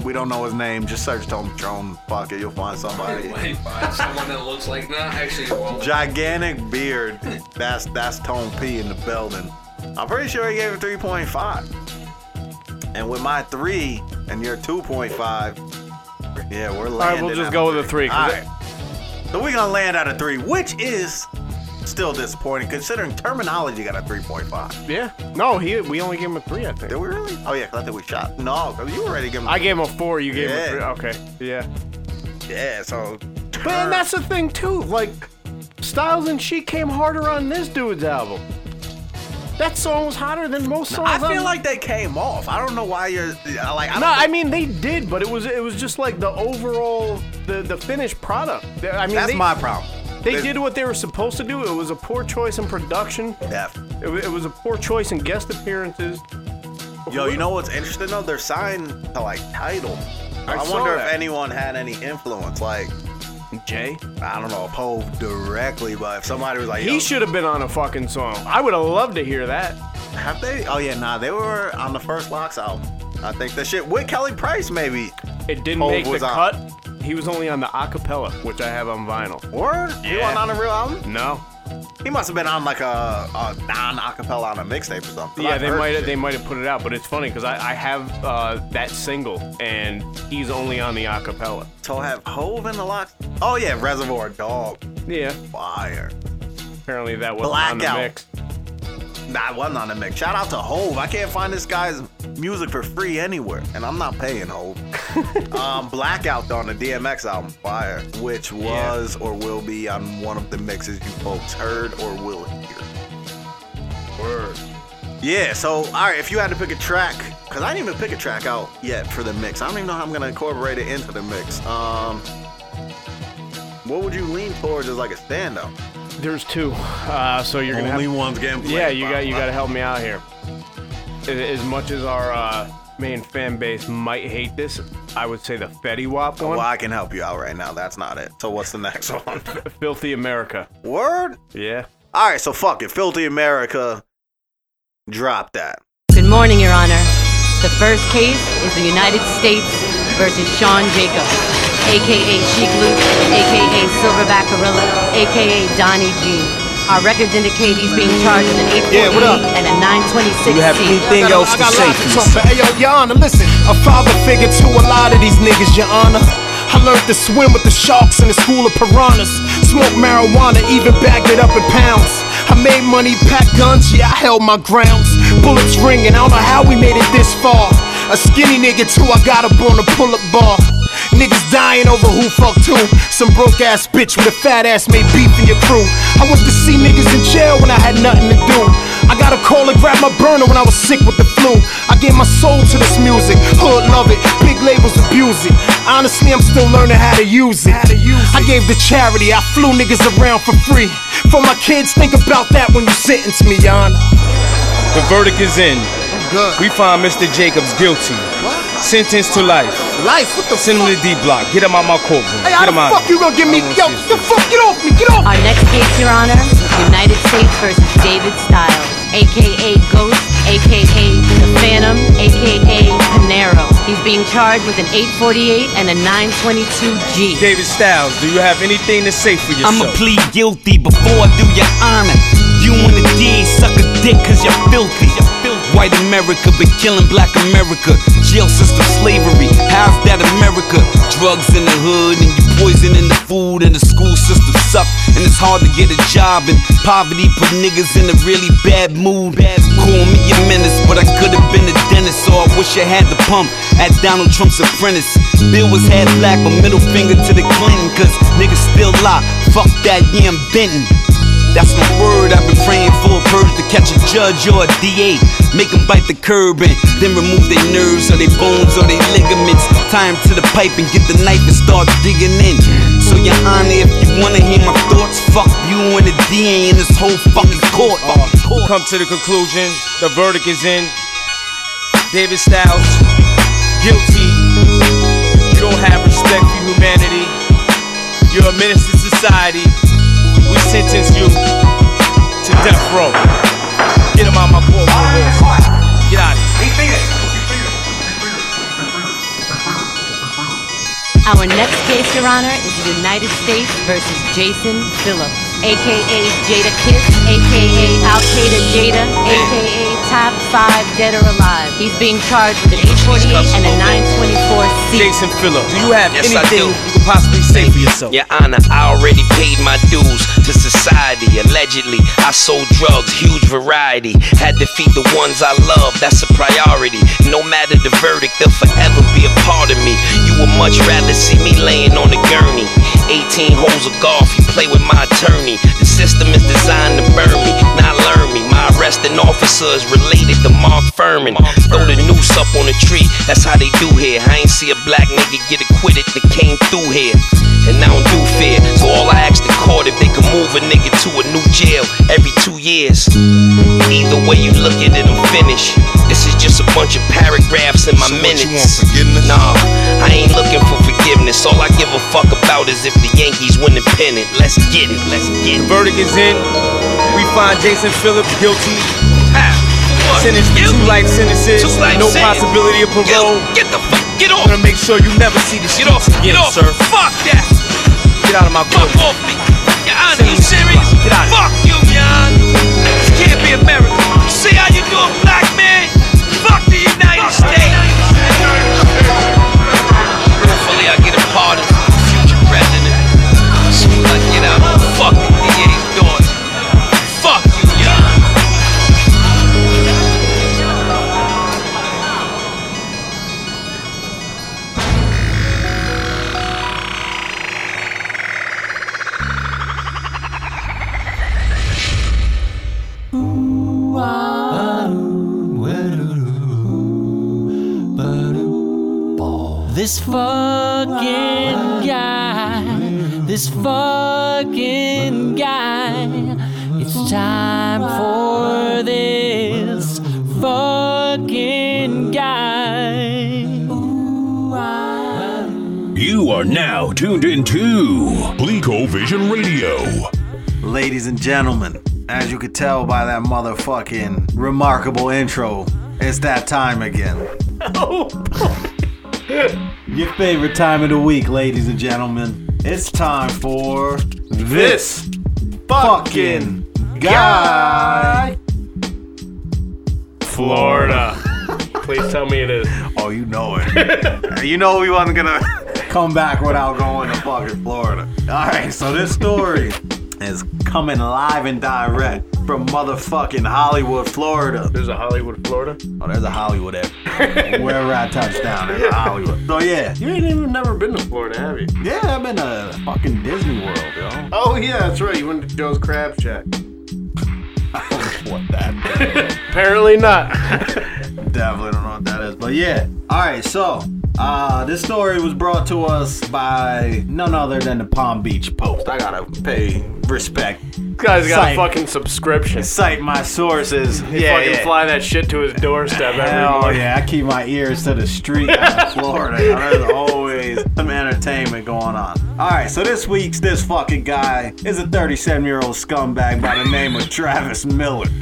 we don't know his name. Just search Tom Patron. Fuck it, you'll find somebody. <laughs> Might find someone that looks like nah, actually you won't. Gigantic beard. That's that's Tone P in the building. I'm pretty sure he gave it 3.5. And with my three and your 2.5, yeah, we're landing. All right, we'll just go with a three. All right. So we're gonna land out of three, which is still disappointing considering terminology got a 3.5. Yeah. No, he we only gave him a three, I think. Did we really? Oh yeah, 'cause I think we shot. No, 'cause you already gave him. I gave him a four, you gave him a three. Okay. Yeah. yeah. So. But and that's the thing too. Like, Styles and She came harder on this dude's album. That song was hotter than most songs. I feel on- like they came off. I don't know why you're uh, like. I No, don't I mean they did, but it was it was just like the overall the the finished product. I mean that's they, my problem. They did what they were supposed to do. It was a poor choice in production. F. It, it was a poor choice in guest appearances. Yo, you know what's interesting though? They're signed to like Tidal. I I, wonder if anyone had any influence. Like, Jay, I don't know, Poe directly, but if somebody was like, he should have been on a fucking song. I would have loved to hear that. have they? Oh yeah, nah, they were on the first LOX album. I think the shit with Kelly Price maybe. It didn't Hov make the on. cut. He was only on the acapella, which I have on vinyl. Word? He Yeah. wasn't on a real album. No. He must have been on like a, a non-acapella on a mixtape or something. Yeah, I've they heard might shit. they might have put it out, but it's funny because I, I have uh, that single and he's only on the acapella. So I have Hov in the LOX? Oh yeah, Reservoir Dog. Yeah, Fire. apparently that wasn't on the Blackout. mix. Nah, wasn't on the mix. Shout out to Hov. I can't find this guy's music for free anywhere, and I'm not paying Hov. <laughs> um, Blackout on the DMX album, Fire, which was or will be on one of the mixes you folks heard or will hear. Word. Yeah. So, all right, if you had to pick a track, because I didn't even pick a track out yet for the mix. I don't even know how I'm gonna incorporate it into the mix. Um, what would you lean towards as like a standout? There's two, uh, so you're gonna Only have. one's getting played. Yeah, you got you got to help me out here. As much as our uh, main fan base might hate this, I would say the Fetty Wap one, Well, I can help you out right now. That's not it. So what's the next <laughs> one? Filthy America. Word. Yeah. All right, so fuck it. Filthy America. Drop that. Good morning, Your Honor. The first case is the United States versus Sean Jacob, aka Sheek Louch, aka Silverback Gorilla, aka Donnie G. Our records indicate he's being charged with an 848 Yeah, what up? and a 926 You have C. anything I got, else I to got say, lots to please? talk about. Hey, yo, Your Honor, listen. A father figure to a lot of these niggas, Your Honor. I learned to swim with the sharks in the school of piranhas. Smoke marijuana, even bagged it up in pounds. I made money, packed guns, yeah, I held my grounds. Bullets ringing, I don't know how we made it this far. A skinny nigga too, I got up on a pull-up bar. Niggas dying over who fucked who. Some broke ass bitch with a fat ass made beef in your crew. I went to see niggas in jail when I had nothing to do. I got a call and grab my burner when I was sick with the flu. I gave my soul to this music. Hood love it, big labels abuse it. Honestly, I'm still learning how to use it. I gave to charity, I flew niggas around for free. For my kids, think about that when you sentence me, Yana. The verdict is in. Good. We find Mr. Jacobs guilty. What? Sentenced to life. Life, what the Send him to D block. Get him out my courtroom. Hey, Get him out. the fuck you gonna give me? Yo, see the fuck, get off me, get off me. Our next case, Your Honor, is United States versus David Styles, aka Ghost, aka The Phantom, aka Panero. He's being charged with an 848 and a 922G. David Styles, do you have anything to say for yourself? I'ma plead guilty before I do your honor. You you and the DA suck a dick cause you're filthy. White America been killing black America. Jail system slavery, how's that America? Drugs in the hood and you poison in the food and the school system suck. And it's hard to get a job and poverty put niggas in a really bad mood. Call me a menace, but I could have been a dentist, so I wish I had the pump at Donald Trump's apprentice. Bill was half black, but middle finger to the Clinton, cause niggas still lie. Fuck that, yeah, I'm Benton. That's my word, I've been praying for a purge to catch a judge or a DA. Make them bite the curb and then remove their nerves or their bones or their ligaments. Tie 'em to the pipe and get the knife and start digging in. So, Your Honor, if you wanna hear my thoughts, fuck you and the DA in this whole fucking court. We come to the conclusion, the verdict is in. David Styles, guilty. You don't have respect for humanity. You're a menace to society. Sentence you to death row. Get him out my courtroom. Get out of here. Our next case, Your Honor, is the United States versus Jason Phillips, aka Jada Kiss, aka Al Qaeda Jada, aka Top 5 Dead or Alive. He's being charged with an 848 and a 924C. Jason Phillips, do you have Yes, anything you could possibly say for yourself? Your Honor, I already paid my dues to society. Allegedly, I sold drugs, huge variety. Had to feed the ones I love, that's a priority. No matter the verdict, they'll forever be a part of me. You would much rather see me laying on a gurney. 18 holes of golf, you play with my attorney. The system is designed to burn me, not learn me. My arresting officers related to Mark Fuhrman. Throw the noose up on a tree, that's how they do here. I ain't see a black nigga get acquitted that came through here. And I don't do fear, so all I ask the court if they can move a nigga to a new jail every two years. Either way you look at it, I'm finished. This is just a bunch of paragraphs in my minutes. Nah, I ain't looking for forgiveness. All I give a fuck about is if the Yankees win the pennant. Let's get it, let's get The it. verdict is in. Find Jason Phillips guilty. Sentenced to two life sentences, Two life no sentence. possibility of parole. Get the fuck, get I'm gonna make sure you never see the get off, again, get off. sir. Fuck that, Get out of my fuck court. off me. Your Honor, you serious? Get out of. Fuck you, man. This can't be America. See how you do a This fucking guy, this fucking guy. It's time for this fucking guy. You are now tuned into Glico Vision Radio. Ladies and gentlemen, as you could tell by that motherfucking remarkable intro, it's that time again. <laughs> Oh, Your favorite time of the week, ladies and gentlemen. It's time for This fucking guy. Florida. Please tell me it is. Oh, you know it. <laughs> you know we wasn't gonna come back without going to fucking Florida. All right, so this story is coming live and direct from motherfucking Hollywood, Florida. There's a Hollywood, Florida. Oh, there's a Hollywood there. <laughs> Wherever I touch down, there's a Hollywood. So yeah, You ain't even never been to Florida, have you? yeah, I've been to fucking Disney World, yo. Oh yeah, that's right. You went to Joe's Crab Shack. <laughs> What that? <laughs> Apparently not. Definitely don't know what that is. But yeah. Alright, so uh this story was brought to us by none other than the Palm Beach Post. I gotta pay respect. This guy's got Cite- a fucking subscription. Cite my sources. He yeah, fucking yeah. fly that shit to his doorstep every Hell morning. yeah, I keep my ears to the street out in <laughs> Florida. There's always some entertainment going on. Alright, so this week's this fucking guy is a 37 year old scumbag by the name of Travis Miller. <laughs>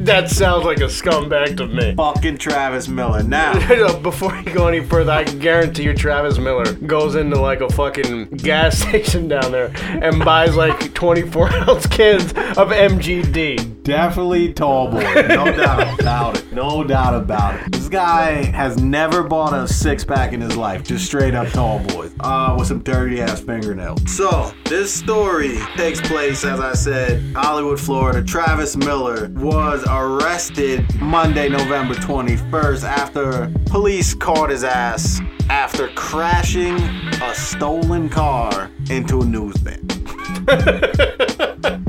That sounds like a scumbag to me. Fucking Travis Miller. Now, <laughs> Before you go any further, I can guarantee you Travis Miller goes into like a fucking gas station down there and buys like 24 <laughs> ounce cans of MGD. Definitely tall boy. No <laughs> doubt about it. No doubt about it. This guy has never bought a six pack in his life. Just straight up tall boys. Uh, with some dirty ass fingernails. So, this story takes place, as I said, Hollywood, Florida. Travis Miller was arrested Monday, November 21st after police caught his ass after crashing a stolen car into a news van. <laughs>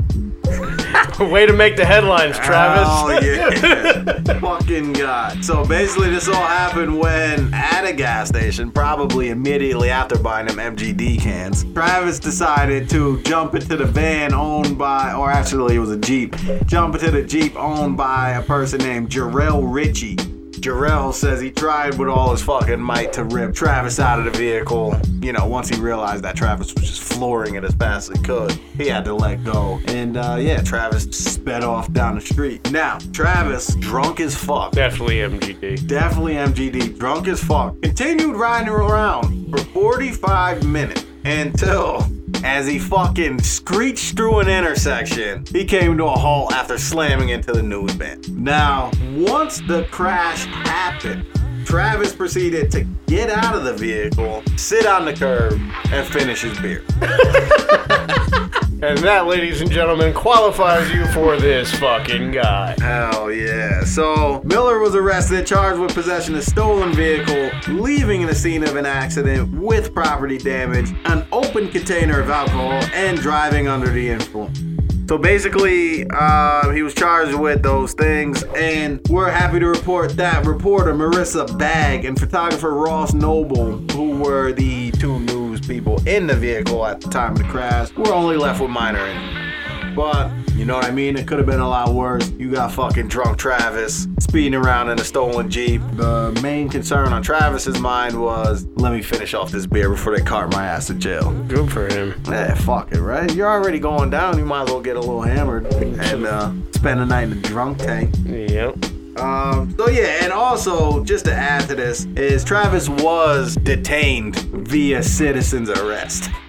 Way to make the headlines, Travis. Oh yeah, <laughs> fucking god. So basically, this all happened when at a gas station, probably immediately after buying them MGD cans. Travis decided to jump into the van owned by, or actually it was a Jeep, jump into the Jeep owned by a person named Jarrell Ritchie. Jarrell says he tried with all his fucking might to rip Travis out of the vehicle. You know, once he realized that Travis was just flooring it as fast as he could, he had to let go. And uh, yeah, Travis sped off down the street. Now, Travis, drunk as fuck. Definitely MGD. Definitely MGD, drunk as fuck. Continued riding around for 45 minutes until as he fucking screeched through an intersection, he came to a halt after slamming into the news van. Now, once the crash happened, Travis proceeded to get out of the vehicle, sit on the curb, and finish his beer. <laughs> And that, ladies and gentlemen, qualifies you for this fucking guy. Hell yeah. So, Miller was arrested, charged with possession of stolen vehicle, leaving the scene of an accident with property damage, an open container of alcohol, and driving under the influence. So basically, uh, he was charged with those things, and we're happy to report that reporter Marissa Bagg and photographer Ross Noble, who were the two news people in the vehicle at the time of the crash, were only left with minor injuries. But you know what I mean? It could have been a lot worse. You got fucking drunk Travis speeding around in a stolen Jeep. The main concern on Travis's mind was, let me finish off this beer before they cart my ass to jail. Good for him. Yeah, fuck it, right? You're already going down. You might as well get a little hammered and uh, spend a night in the drunk tank. Yep. Um, so yeah, and also just to add to this is Travis was detained via citizen's arrest. <laughs>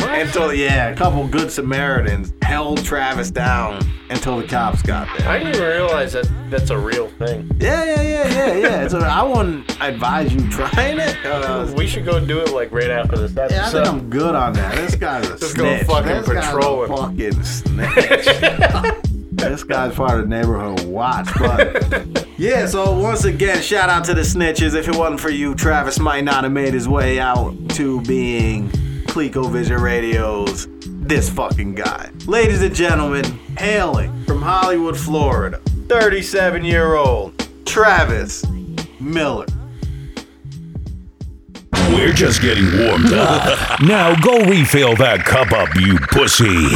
until yeah, a couple good Samaritans held Travis down until the cops got there. I didn't even realize that that's a real thing. Yeah, yeah, yeah, yeah, yeah. <laughs> So I wouldn't advise you trying it. Uh, we should go do it like right after this episode. yeah, I think I'm good on that. This guy's a <laughs> Just go snitch. fucking this guy's patrol a it. fucking snitch. This guy's part of the neighborhood watch, but <laughs> yeah. So once again, shout out to the snitches. If it wasn't for you, Travis might not have made his way out to being ColecoVision Radio's this fucking guy. Ladies and gentlemen, hailing from Hollywood, Florida, 37 year old Travis Miller. We're just getting warmed up. <laughs> now go refill that cup up, you pussy.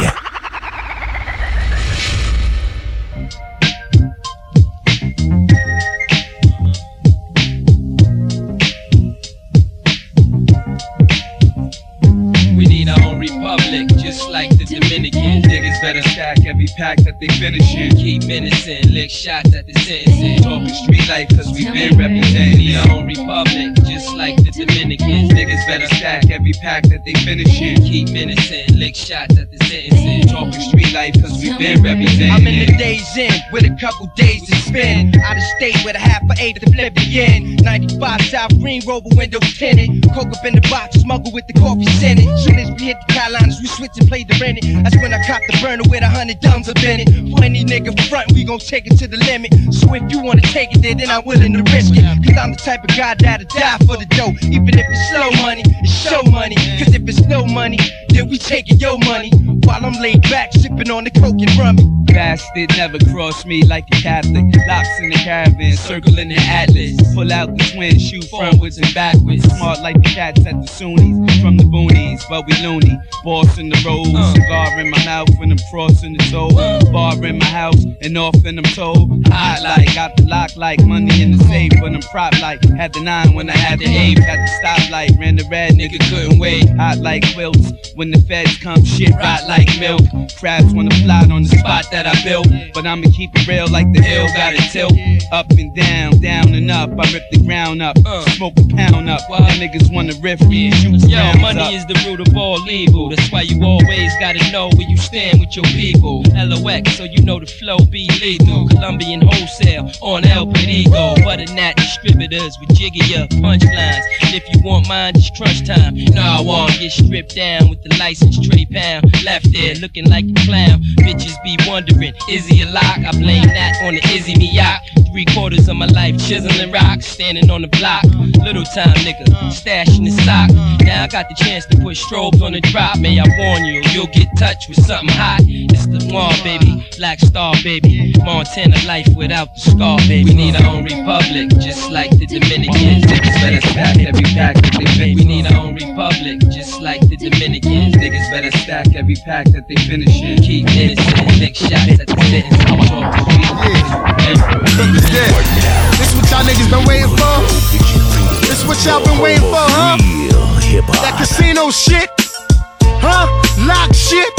Better stack every pack that they finishing. Keep menacing, lick shots at the sentencing. Talking street life, cause we been representing. Need our own republic, just like the Dominicans. Niggas better stack every pack that they finishing. Keep menacing, lick shots at the sentencing. Talking street life, cause we been representing. I'm in the days in with a couple days to spend. Out of state with a half a eight to the flip again. 95 South Green Rover window tinted. Coke up in the box, smuggle with the coffee scented. Soon as we hit the Carolinas, we switch and play the rented. That's when I cop the burner with a hundred dumbs up in it. For any nigga front, we gon' take it to the limit. So if you wanna take it then I'm willing to risk it. Cause I'm the type of guy that'll die for the dough. Even if it's slow money, it's show money. Cause if it's no money, then we taking your money. While I'm laid back, sipping on the coke and rummy. Bastard never crossed me like a Catholic. LOX in the caravan, circling the atlas. Pull out the twin, shoot frontwards and backwards. Smart like the cats at the Sunnis. From the boonies, but we loony. Boss in the road, uh. cigar in my mouth when I'm crossing the toe. Uh. Bar in my house and off in them toe. Hot like, got the lock like money in the safe, but I'm prop like. Had the nine when I had the eight. At the stoplight, ran the red, nigga couldn't wait. Hot like quilts when the feds come, shit rot like milk. Crabs wanna fly on the spot that I built. But I'ma keep it real like the ill got it tilt. Up and down, down and up. I rip the ground up, uh. smoke a pound up. While niggas wanna riff me, and shoot Yo, money up. is the root of all evil. That's why you always gotta know where you stand with your people. LOX, so you know the flow be lethal. Colombian wholesale on El Perigo. Butternut distributors with up punchlines. And if you want mine, just crunch time. No, I won't get stripped down with the license tray pound. Left there looking like a clown. Bitches be wondering, is he a lock? I blame that on the Issey Miyake. Three quarters of my life chiseling rocks, standing on the block. Little time nigga, stashing the sock. Now I got the chance to put strobes on the drop. May I warn you, you'll get touched with something hot. It's the one, baby, Black Star, baby. Montana life without the scar, baby. We need our own republic, just like the Dominicans. Niggas better stack every pack that they finish. We need our own republic, just like the Dominicans. Niggas better stack every pack that they finish in. Keep innocent, big shots at the sentence. I'm talking This what y'all niggas been waiting for? This what y'all been waiting for, huh? That casino shit? Huh? Lock shit?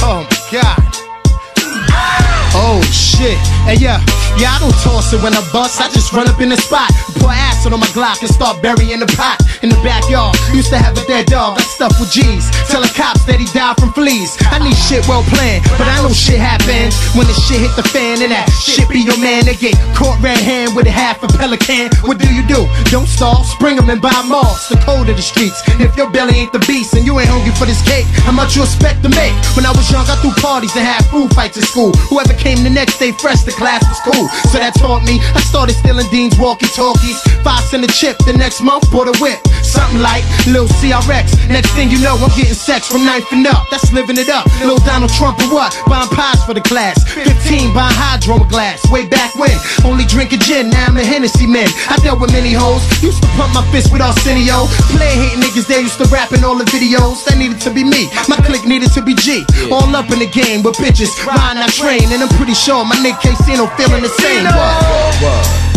Oh my god. Oh shit. Hey yeah, yeah, I don't toss it when I bust, I just run up in the spot. Pour acid on my Glock and start burying the pot in the backyard. Used to have a dead dog, I stuff with G's. Tell the cops that he died from fleas. I need shit well planned, but I know shit happens when the shit hit the fan and that shit be your man. They get caught red hand with a half a pelican. What do you do? Don't stall, spring 'em and buy moss. The code of the streets. If your belly ain't the beast and you ain't hungry for this cake, how much you expect to make? When I was young, I threw parties and had food fights at school. Whoever came the next day fresh, the class was cool. So that taught me. I started stealing Dean's walkie talkies. Five cent a chip. The next month, bought a whip. Something like Lil CRX. Next thing you know, I'm getting sex from ninth and up. That's living it up. Lil Donald Trump or what? Buying pies for the class. 15 buying hydro glass. Way back when, only drinking gin. Now I'm a Hennessy man. I dealt with many hoes. Used to pump my fist with Arsenio. Play hating niggas, they used to rap in all the videos. That needed to be me. My clique needed to be G. All up in the game with bitches. Riding I train. And I'm pretty sure my Nick Casino feeling the same.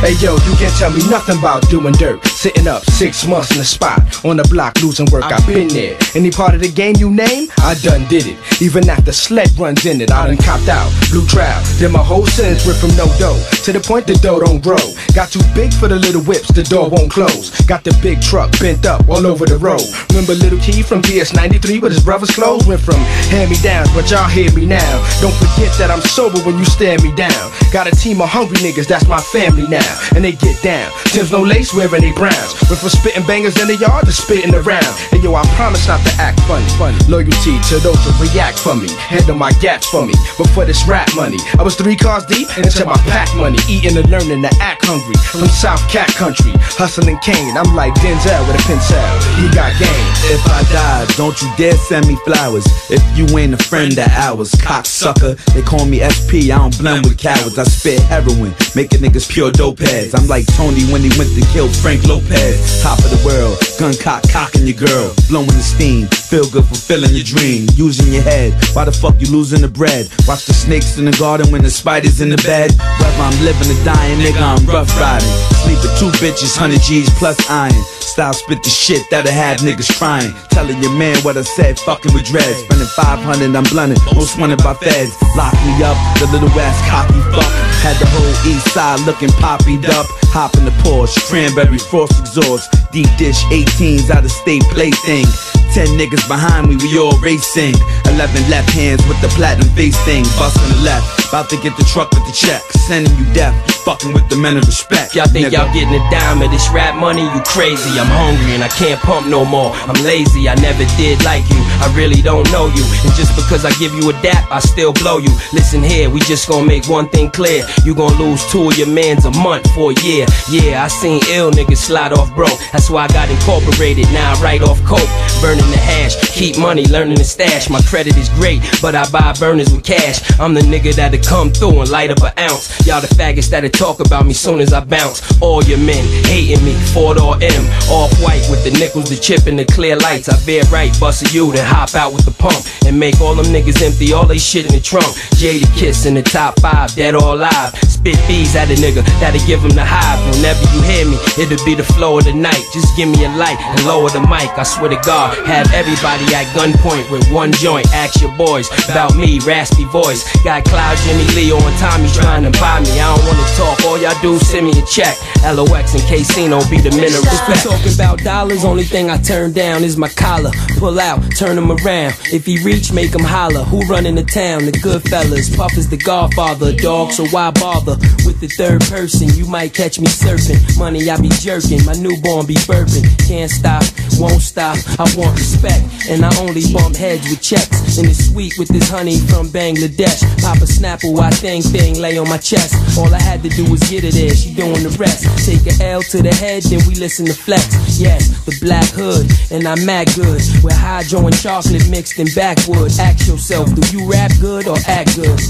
Hey yo, you can't tell me nothing about doing dirt. Sitting up six months in the spot, on the block losing work, I've been there. Any part of the game you name, I done did it. Even after sled runs in it, I done copped out. Blue trout, then my whole sentence went from no dough to the point the dough don't grow. Got too big for the little whips, the door won't close. Got the big truck bent up all over the road. Remember Little Key from DS93 with his brother's clothes? Went from hand me downs, but y'all hear me now. Don't forget that I'm sober when you stare me down. Got a team of hungry niggas, that's my family now. And they get down. Tim's no lace wearing they browns. Went from spitting bangers in the yard to spitting around. And yo, I promise not to act funny. funny. Loyalty to those who react for me. Handle my gaps for me. But for this rap money, I was three cars deep into my pack money. Eating and learning to act hungry. From South Cat Country, hustling cane. I'm like Denzel with a pencil. He got game. If I die, don't you dare send me flowers. If you ain't a friend of ours, cocksucker. They call me SP, I don't blend with cowards. I spit heroin, making niggas pure dope heads. I'm like Tony when he went to kill Frank Lopez. Top of the world, gun cock cocking your girl, blowing the steam. Feel good fulfilling your dream, using your head. Why the fuck you losing the bread? Watch the snakes in the garden when the spiders in the bed. Whether I'm living or dying, nigga, I'm rough riding. Sleep with two bitches, 100 G's plus iron. Style spit the shit that'll have niggas crying. Telling your man what I said, fucking with dreads. Spending 500, I'm blunted, most wanted by feds. Lock me up, the little ass cocky fuck. Had the whole east side looking up. Hop in the Porsche, cranberry frost exhaust. Deep dish 18s out of state plaything. Ten niggas behind me, we all racing. Eleven left hands with the platinum face thing. Busting the left, about to get the truck with the check. Sending you death, fucking with the men of respect. Y'all think y'all getting a dime of this rap money? You crazy. I'm hungry and I can't pump no more. I'm lazy, I never did like you. I really don't know you. And just because I give you a dap, I still blow you. Listen here, we just gonna make one thing clear. You gonna lose two of your mans a month for a year. Yeah, I seen ill niggas slide off broke. That's why I got incorporated. Now I write off coke. Burning the hash, keep money, learning to stash. My credit is great, but I buy burners with cash. I'm the nigga that'll come through and light up an ounce. Y'all the faggots that'll talk about me soon as I bounce. All your men hating me, Ford or M. Off white with the nickels, the chip, and the clear lights. I veer right, bust a U, then hop out with the pump. And make all them niggas empty all they shit in the trunk. Jada Kiss in the top five, dead or alive. Spit bees at a nigga, that'll give him the hive. Whenever you hear me, it'll be the flow of the night. Just give me a light and lower the mic. I swear to God, have everybody at gunpoint with one joint. Ask your boys about me, raspy voice. Got Cloud, Jimmy Leo, and Tommy trying to buy me. I don't wanna talk, all y'all do send me a check. LOX and Casino be the men of respect. Talking about dollars, only thing I turn down is my collar. Pull out, turn him around. If he reach, make him holler. Who running the town? The good fellas. Puff is the godfather, dog, so why bother? With the third person, you might catch me surfing. Money I be jerking, my newborn be burping. Can't stop, won't stop, I want respect. And I only bump heads with checks. And it's sweet with this honey from Bangladesh. Pop a snapple, I thing thing, lay on my chest. All I had to do was get it there, she doing the rest. Take a L to the head, then we listen to flex. Yes, the black hood, and I'm mad good. With hydro and chocolate mixed in backwood. Ask yourself, do you rap good or act good?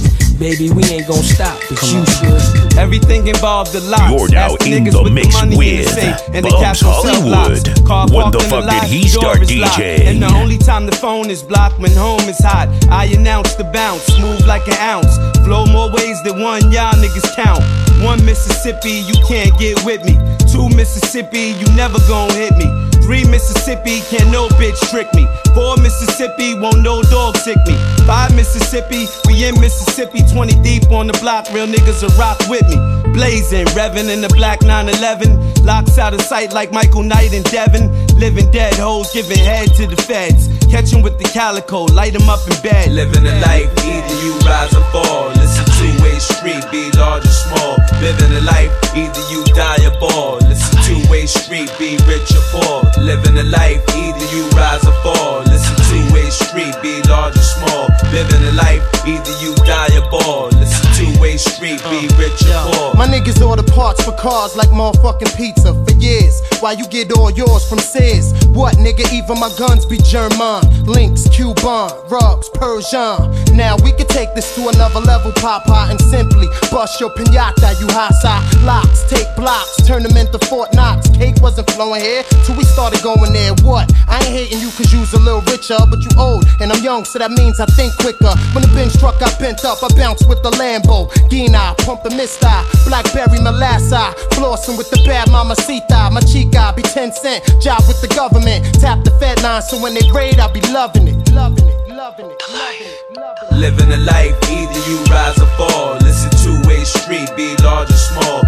Baby, we ain't gon' stop, but you should. Everything involved a lot. You're now Ask the in niggas the with mix money in with the safe and the Bubs cash on self locks. Hollywood. Car When the parked in fuck did he start is locked. DJing? And the only time the phone is blocked when home is hot. I announce the bounce, move like an ounce. Flow more ways than one, y'all niggas count. One Mississippi, you can't get with me. Two Mississippi, you never gon' hit me. Three Mississippi, can't no bitch trick me. Four Mississippi, won't no dog sick me. Five Mississippi, we in Mississippi, 20 deep on the block, real niggas will rock with me. Blazing, revving in the black 911. LOX out of sight like Michael Knight and Devin. Living dead hoes, giving head to the feds. Catch 'em with the calico, light 'em up in bed. Living a life, either you rise or fall. Listen two way street, be large or small. Living a life, either you die or ball. Listen two way street, be rich or poor. Living a life, either you rise or fall. Listen two way street, be large or small. Living a life, either you die or ball. Listen two way street, be rich or poor. My niggas order parts for cars like motherfucking pizza for years. While you get all yours from Sears. What nigga, even my guns be German. Links, Cuban, rugs, Persian. Now we can take this to another level, Papa, and simply bust your pinata, you hasa. LOX, take blocks, turn them into Fort Knox. Cake wasn't flowing here till we started going there. What? I ain't hating you cause you's a little richer, but you old and I'm young, so that means I think quicker. When the bench truck got bent up, I bounce with the Lambo. Gina, pump the mista, blackberry molassa, flossing with the bad mamacita. My chica be 10 cent, job with the government. Tap the Fed line, so when they raid, I be loving it, loving it, loving it, loving it. Living a life, either you rise or fall. Listen two way street, be large or small.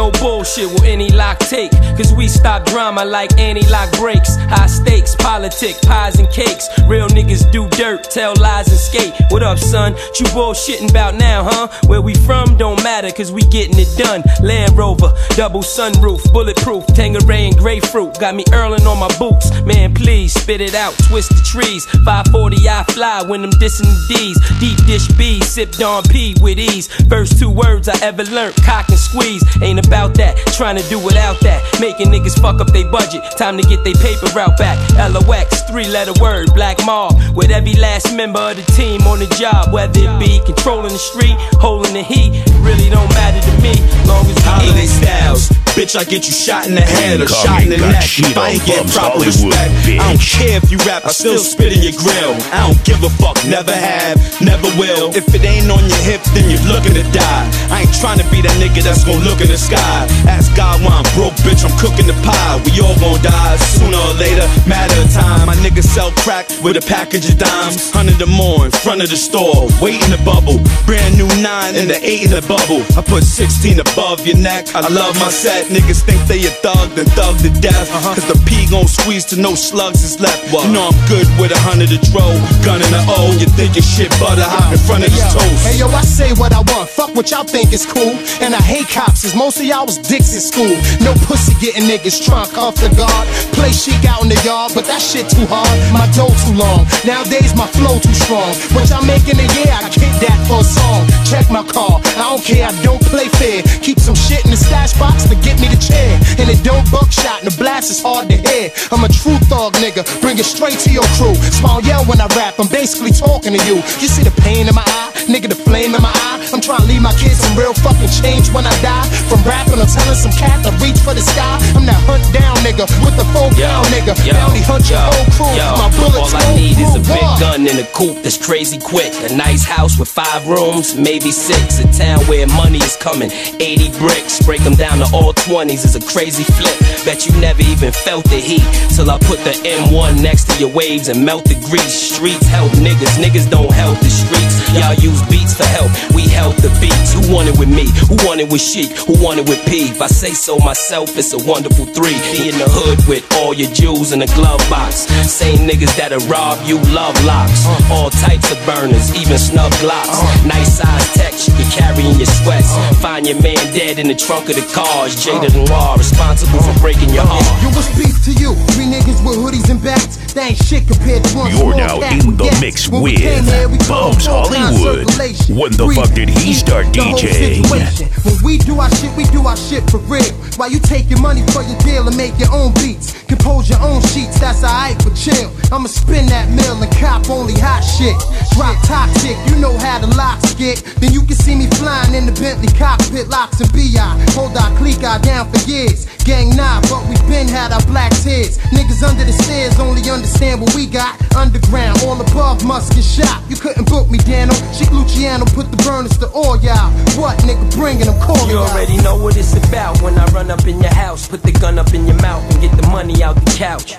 Under oath, will any lock take. Cause we stop drama like anti lock brakes. High stakes, politic, pies and cakes. Real niggas do dirt, tell lies and skate. What up, son? You bullshitting about now, huh? Where we from don't matter, cause we getting it done. Land Rover, double sunroof, bulletproof, Tanqueray and grapefruit. Got me earling on my boots. Man, please spit it out, twist the trees. 540, I fly when I'm dissing the D's. Deep dish B, sipped on P with ease. First two words I ever learned, cock and squeeze. Ain't about that, trying to do without that. Making niggas fuck up they budget. Time to get they paper route back. LOX, three letter word, black mob. With every last member of the team on the job. Whether it be controlling the street, holding the heat. Really don't matter to me, long as we Holiday eat. styles. Bitch, I get you shot in the head or Incoming shot in the got neck. If I ain't on get proper Hollywood, respect, I don't bitch. care if you rap, I still spit in your grill. I don't give a fuck, never have, never will. If it ain't on your hip, then you're looking to die. I ain't trying to be that nigga that's gonna look in the sky. Ask God why I'm broke, bitch, I'm cooking the pie. We all gon' die sooner or later, matter of time. My niggas sell crack with a package of dimes. Hundred or more in front of the store, waiting to bubble. Brand new nine in the eight in the bubble. I put 16 above your neck. I love my set. Niggas think they a thug, then thug to death. Uh-huh. Cause the P gon' squeeze to no slugs is left. You know I'm good with a hundred a dro, gun in the O. You think your shit butter hot in front of his toast. Hey yo, I say what I want. Fuck what y'all think is cool. And I hate cops, cause most of y'all was dicks in school. No pussy getting niggas drunk off the guard. Play chic out in the yard, but that shit too hard. My dough too long. Nowadays my flow too strong. What y'all making a year, I get that for a song. Check my car. I don't care, I don't play fair. Keep some shit in the stash box to get me the chair. And it don't buckshot, and the blast is hard to hear. I'm a true thug nigga, bring it straight to your crew. Small yell when I rap, I'm basically talking to you. You see the pain in my eye, nigga, the flame in my eye. I'm trying to leave my kids some real fucking change when I die. From rapping or telling some cat to reach for the sky. I'm that hunt down nigga with the full down nigga. yo, Bounty hunt your whole crew. yo. My bullet gun in a coupe that's crazy quick. A nice house with five rooms, maybe six. A town where money is coming. 80 bricks, break them down to all 20s is a crazy flip. Bet you never even felt the heat till I put the M1 next to your waves and melt the grease. Streets help niggas, niggas don't help the streets. Y'all use beats for help, we help the beats. Who want it with me? Who want it with Sheek? Who want it with P? If I say so myself, it's a wonderful three. Be in the hood with all your jewels in a glove box. Same niggas that'll rob you, love LOX. All types of burners, even snub glocks. Nice size text you can carry in your sweats. Find your man dead in the trunk of the cars. Jada Noir, responsible for breaking your heart. You was beef to you. Three niggas with hoodies and bats. They ain't shit compared to one You're now in the gas. mix When with came here, we called Bubs full-time Hollywood. When the Breathe, fuck did he start DJing? When we do our shit, we do our shit for real. While you take your money for your deal and make your own beats. Compose your own sheets, that's alright for chill. I'ma spin that mill and cop only hot shit. Drop toxic, you know how the LOX get. Then you can see me flying in the Bentley cockpit, LOX and BI. Hold our clique eye down for years. Gang nah, but we been had our black tears. Niggas under the stairs only understand what we got. Underground, all above must get shot. You couldn't book me, Dano. Sheek Luciano put the burners to all y'all. What nigga bringing them calling You already know what it's about when I run up in your house, put the gun up in your mouth and get the money out the couch.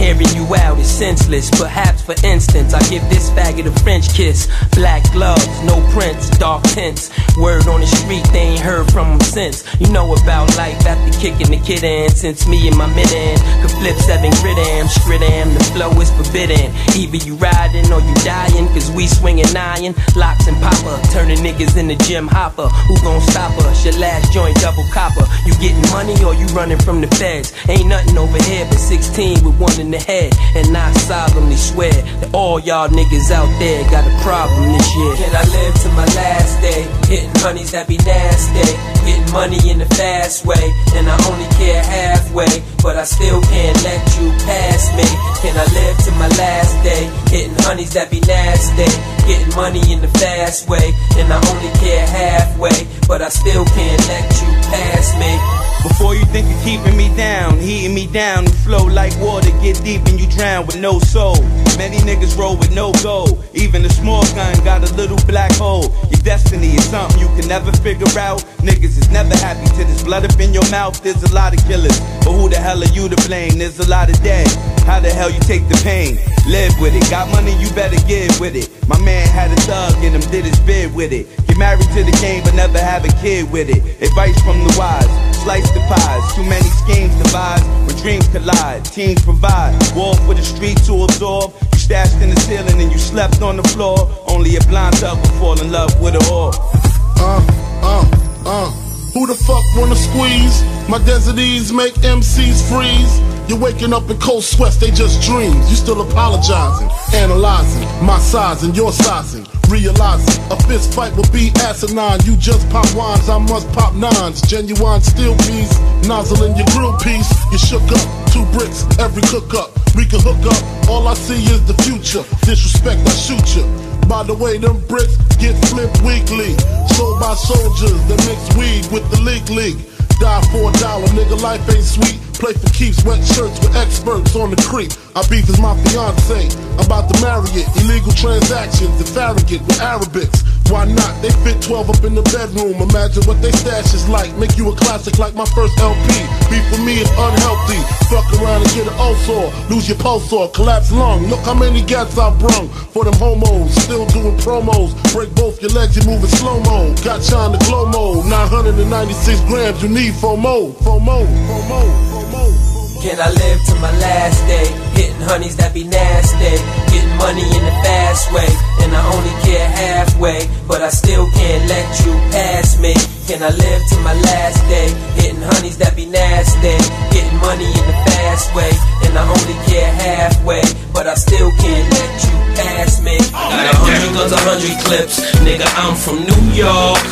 Hearing you out is senseless. Perhaps, for instance, I give this faggot a French kiss. Black gloves, no prints, dark tints. Word on the street, they ain't heard from him since. You know about life after kicking the kid in. Since me and my mid could flip seven grid am, skrid am. The flow is forbidden. Either you riding or you dying, cause we swinging iron. LOX and popper, turning niggas in the gym hopper. Who gon' stop us? Your last joint double copper. You getting money or you running from the feds? Ain't nothing over here but 16 with one in the head. And I solemnly swear that all y'all niggas out there got a problem this year. Can I live to my last day? Hitting honeys that be nasty. Getting money in the fast way. And I only care halfway. But I still can't let you pass me. Can I live to my last day? Hitting honeys that be nasty. Getting money in the fast way. And I only care halfway. But I still can't let you pass me. Before you think of keeping me down, heating me down, you flow like water, get deep and you drown with no soul. Many niggas roll with no goal. Even a small gun got a little black hole. Your destiny is something you can never figure out. Niggas is never happy till there's blood up in your mouth. There's a lot of killers, but who the hell are you to blame? There's a lot of dead. How the hell you take the pain? Live with it. Got money, you better give with it. My man had a thug and him, did his bid with it. Married to the game, but never have a kid with it. Advice from the wise. Slice the pies. Too many schemes devise when dreams collide. Teams provide. War for the street to absorb. You stashed in the ceiling and you slept on the floor. Only a blind thug will fall in love with a whore. Uh, uh, uh. Who the fuck wanna squeeze? My deserties make MCs freeze. You're waking up in cold sweats, they just dreams. You still apologizing, analyzing my size and your sizing. Realizing a fist fight will be asinine. You just pop wines, I must pop nines. Genuine steel piece, nozzle in your grill piece. You shook up, two bricks, every cook up. We can hook up, all I see is the future. Disrespect, I shoot you. By the way, them bricks get flipped weekly. Sold by soldiers that mix weed with the league league. Die for a dollar, nigga, life ain't sweet. Play for keeps, wet shirts with experts on the creek. I beef is my fiance, I'm about to marry it. Illegal transactions, and farragut with Arabics. Why not? They fit 12 up in the bedroom. Imagine what they stash is like. Make you a classic like my first LP. Beef for me is unhealthy. Fuck around and get an ulcer. Lose your pulse or collapse lung. Look how many gats I brung for them homos. Still doing promos. Break both your legs, you moving slow mo. Got shine the glow mode. 996 grams, you need FOMO. FOMO. FOMO. FOMO. Can I live to my last day? Hitting honeys that be nasty. Getting money in the fast way. And I only care halfway. But I still can't let you pass me. Can I live to my last day? Hitting honeys that be nasty. Getting money in the fast way. And I only care halfway. But I still can't let you pass me. Oh. Got a hundred guns, a hundred clips. Nigga, I'm from New York.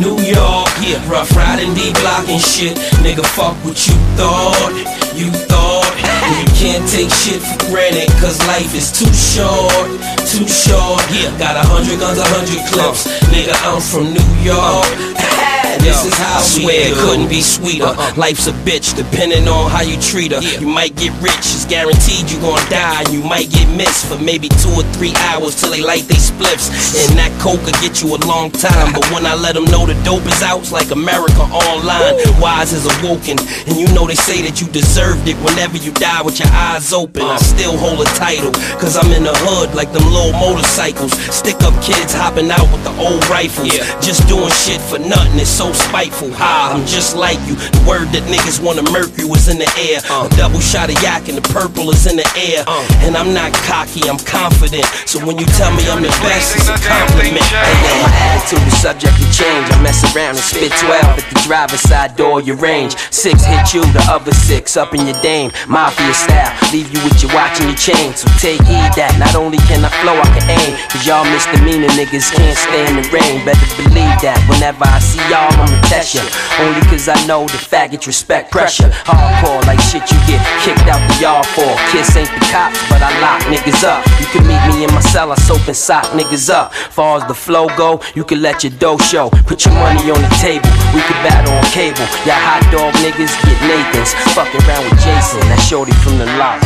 New York, yeah, rough riding, D block and shit. Nigga, fuck what you thought. You thought you can't take shit for granted, cause life is too short, too short. Yeah, got a hundred guns, a hundred clips. Nigga, I'm from New York. <laughs> This is how I swear it couldn't be sweeter. Life's a bitch, depending on how you treat her. You might get rich, it's guaranteed you gon' die. You might get missed for maybe two or three hours till they light they spliffs. And that coke could get you a long time. But when I let them know the dope is out, it's like America online. Wise is awoken. And you know they say that you deserved it whenever you die with your eyes open. I still hold a title, cause I'm in the hood like them little motorcycles. Stick up kids hopping out with the old rifles. Just doing shit for nothing, it's so spiteful. Ha, I'm just like you. The word that niggas wanna murk you is in the air. A double shot of yak and the purple is in the air. And I'm not cocky, I'm confident. So when you tell me I'm the best, it's a compliment. Hey, yo, my attitude is subject to change. I mess around and spit 12 at the driver's side door, your range. Six hit you, the other six up in your dame. Mafia style, leave you with your watch and your chain. So take heed that not only can I flow, I can aim. Cause y'all misdemeanor niggas can't stand the rain. Better believe that whenever I see y'all, I'ma test ya. Only cause I know the faggots respect pressure. Hardcore like shit you get kicked out the yard for. Kiss ain't the cops, but I lock niggas up. You can meet me in my cell, I soap and sock niggas up. Far as the flow go, you can let your dough show. Put your money on the table, we can battle on cable. Y'all hot dog niggas get Nathan's. Fucking around with Jason, that shorty from the lot.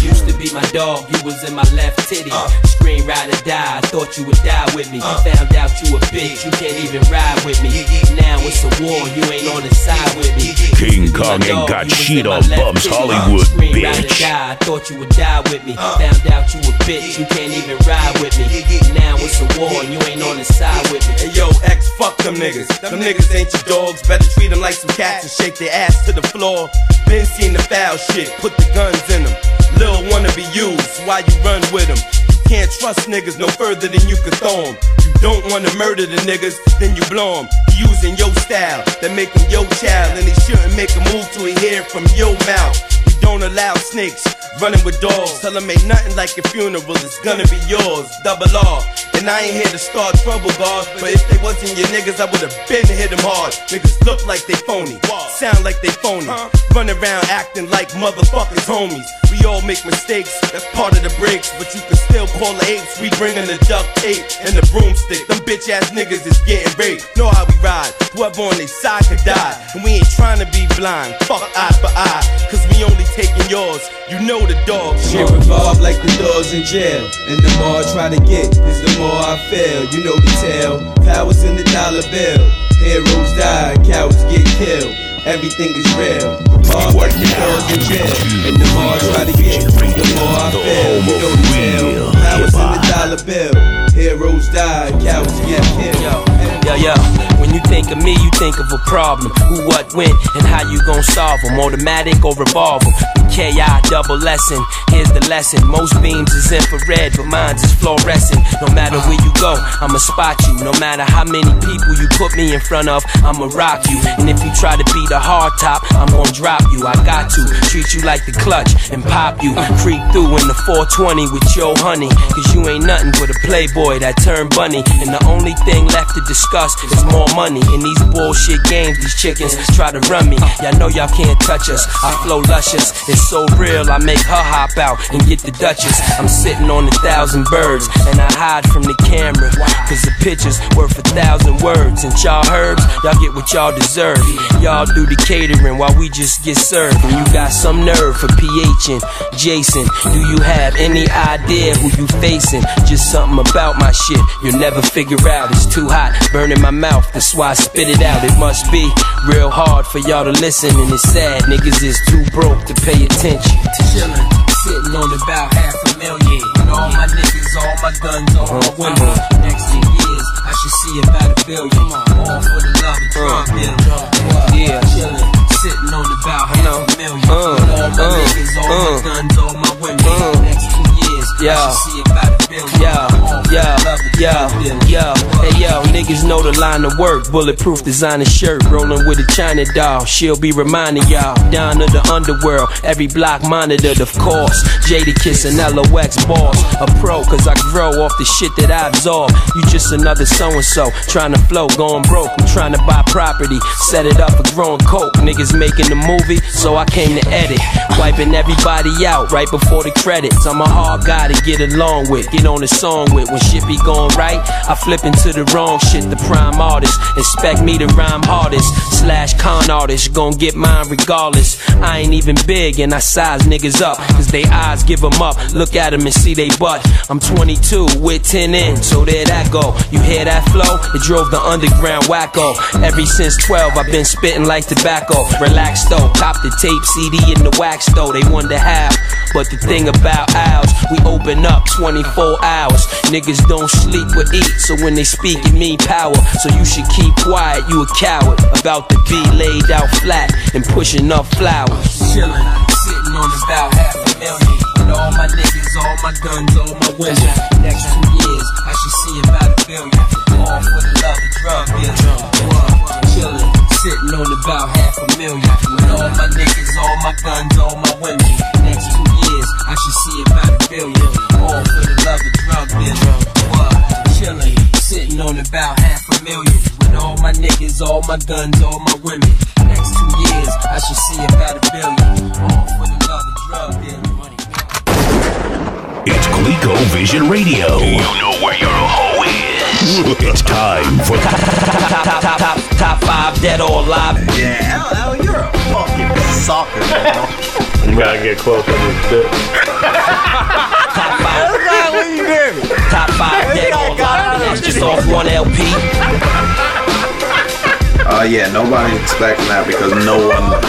Used to be my dog, you was in my left titty. Uh. Scream, ride or die, I thought you would die with me. Uh. Found out you a bitch, you can't even ride with me. Now it's a war, you ain't on the side with me. King Kong ain't got shit on Bums Hollywood, Scream, bitch. I thought you would die with me. Found out you a bitch, you can't even ride with me. Now it's a war, you ain't on the side with me. Hey yo, X, fuck them niggas. Them niggas ain't your dogs. Better treat them like some cats and shake their ass to the floor. Been seen the foul shit, put the guns in them. Lil wanna be used, why you run with them? You can't trust niggas no further than you can throw 'em. You don't wanna murder the niggas, then you blow 'em. You using your style, make 'em your child. And they shouldn't make a move till he hear from your mouth. Don't allow snakes running with dogs. Tell 'em ain't nothing like a funeral, it's gonna be yours. Double R. And I ain't here to start trouble, guard. But if they wasn't your niggas, I would've been hit them hard. Niggas look like they phony, sound like they phony. Run around acting like motherfuckers homies. We all make mistakes, that's part of the breaks. But you can still call the apes. We bringin' the duct tape and the broomstick. Them bitch ass niggas is getting raped. Know how we ride. Whoever on their side could die. And we ain't trying to be blind. Fuck eye for eye. Cause we only taking yours. You know the dog Shit revolve like the dogs in jail. And the more I try to get, is the more I fail. You know the tale. Powers in the dollar bill. Heroes die, cowards get killed. Everything is real. Revolve like the doors in jail. And the more I try to get, is the more I fail. You know the tale. Powers in the dollar bill. Heroes die, cowards get killed. Yo, yo, when you think of me, you think of a problem. Who, what, when, and how you gon' solve them. Automatic or revolver. KI double lesson. Here's the lesson. Most beams is infrared, but mine's is fluorescent. No matter where you go, I'ma spot you. No matter how many people you put me in front of, I'ma rock you. And if you try to be the hard top, I'm gonna drop you. I got to treat you like the clutch and pop you. Creep through in the 420 with your honey. Cause you ain't nothing but a playboy that turned bunny. And the only thing left to discuss is more money. In these bullshit games, these chickens try to run me. Y'all know y'all can't touch us. I flow luscious. It's so real, I make her hop out and get the Duchess. I'm sitting on a thousand birds and I hide from the camera. Cause the picture's worth a thousand words. And y'all herbs, y'all get what y'all deserve. Y'all do the catering while we just get served. And you got some nerve for PH and Jason. Do you have any idea who you facing? Just something about my shit you'll never figure out. It's too hot, burning my mouth, that's why I spit it out. It must be real hard for y'all to listen, and it's sad. Niggas is too broke to pay attention. Chillin', sitting on about half a million. And all my niggas, all my guns, all my women. Next 10 years, I should see about a billion. All for the love of drug dealing. Yeah, chillin', sitting on about half a million. And all my niggas, all my guns, all my women. Next 10 years, I should see about a. Yo, yo, yo, yo, hey yo, niggas know the line of work. Bulletproof designer shirt, rolling with a China doll. She'll be reminding y'all, down to the underworld. Every block monitored, of course. Jadakiss and LOX boss. A pro, cause I grow off the shit that I absorb. You just another so and so, trying to flow, going broke. I'm trying to buy property, set it up for growing coke. Niggas making the movie, so I came to edit. Wiping everybody out right before the credits. I'm a hard guy to get along with, get on the song with. When shit be going right, I flip into the wrong shit. The prime artist, expect me to rhyme hardest. Slash con artist, gon' get mine regardless. I ain't even big and I size niggas up, cause they eyes give 'em up. Look at 'em and see they butt. I'm 22 with 10 in, so there that go. You hear that flow? It drove the underground wacko. Every since 12, I've been spitting like tobacco. Relax though, cop the tape CD in the wax though. They wonder how. But the thing about ours, we open up 24 hours. Niggas don't sleep or eat, so when they speak, it mean power. So you should keep quiet, you a coward. About to be laid out flat and pushing up flowers. Chillin', sitting on about half a million. With all my niggas, all my guns, all my women. Next two years, I should see about a billion. All for the love of drug dealing. Chillin', sitting on about half a million. With all my niggas, all my guns, all my women. Next two years, I should see about a billion. All for the love of drug dealing. Chillin', sitting on about half a million. With all my niggas, all my guns, all my women. Next two years, I should see about a billion. All for the love of drug dealing. It's Glico Vision Radio. You know where you're is. <laughs> It's time for top, top, top, top, top five, dead or alive. Yeah, L, L, you're a fucking sucker, man. You gotta get close on this shit. Top five. Look at what you did. Top five, dead or alive. That's just off one LP. Uh, yeah, nobody's expecting that because no one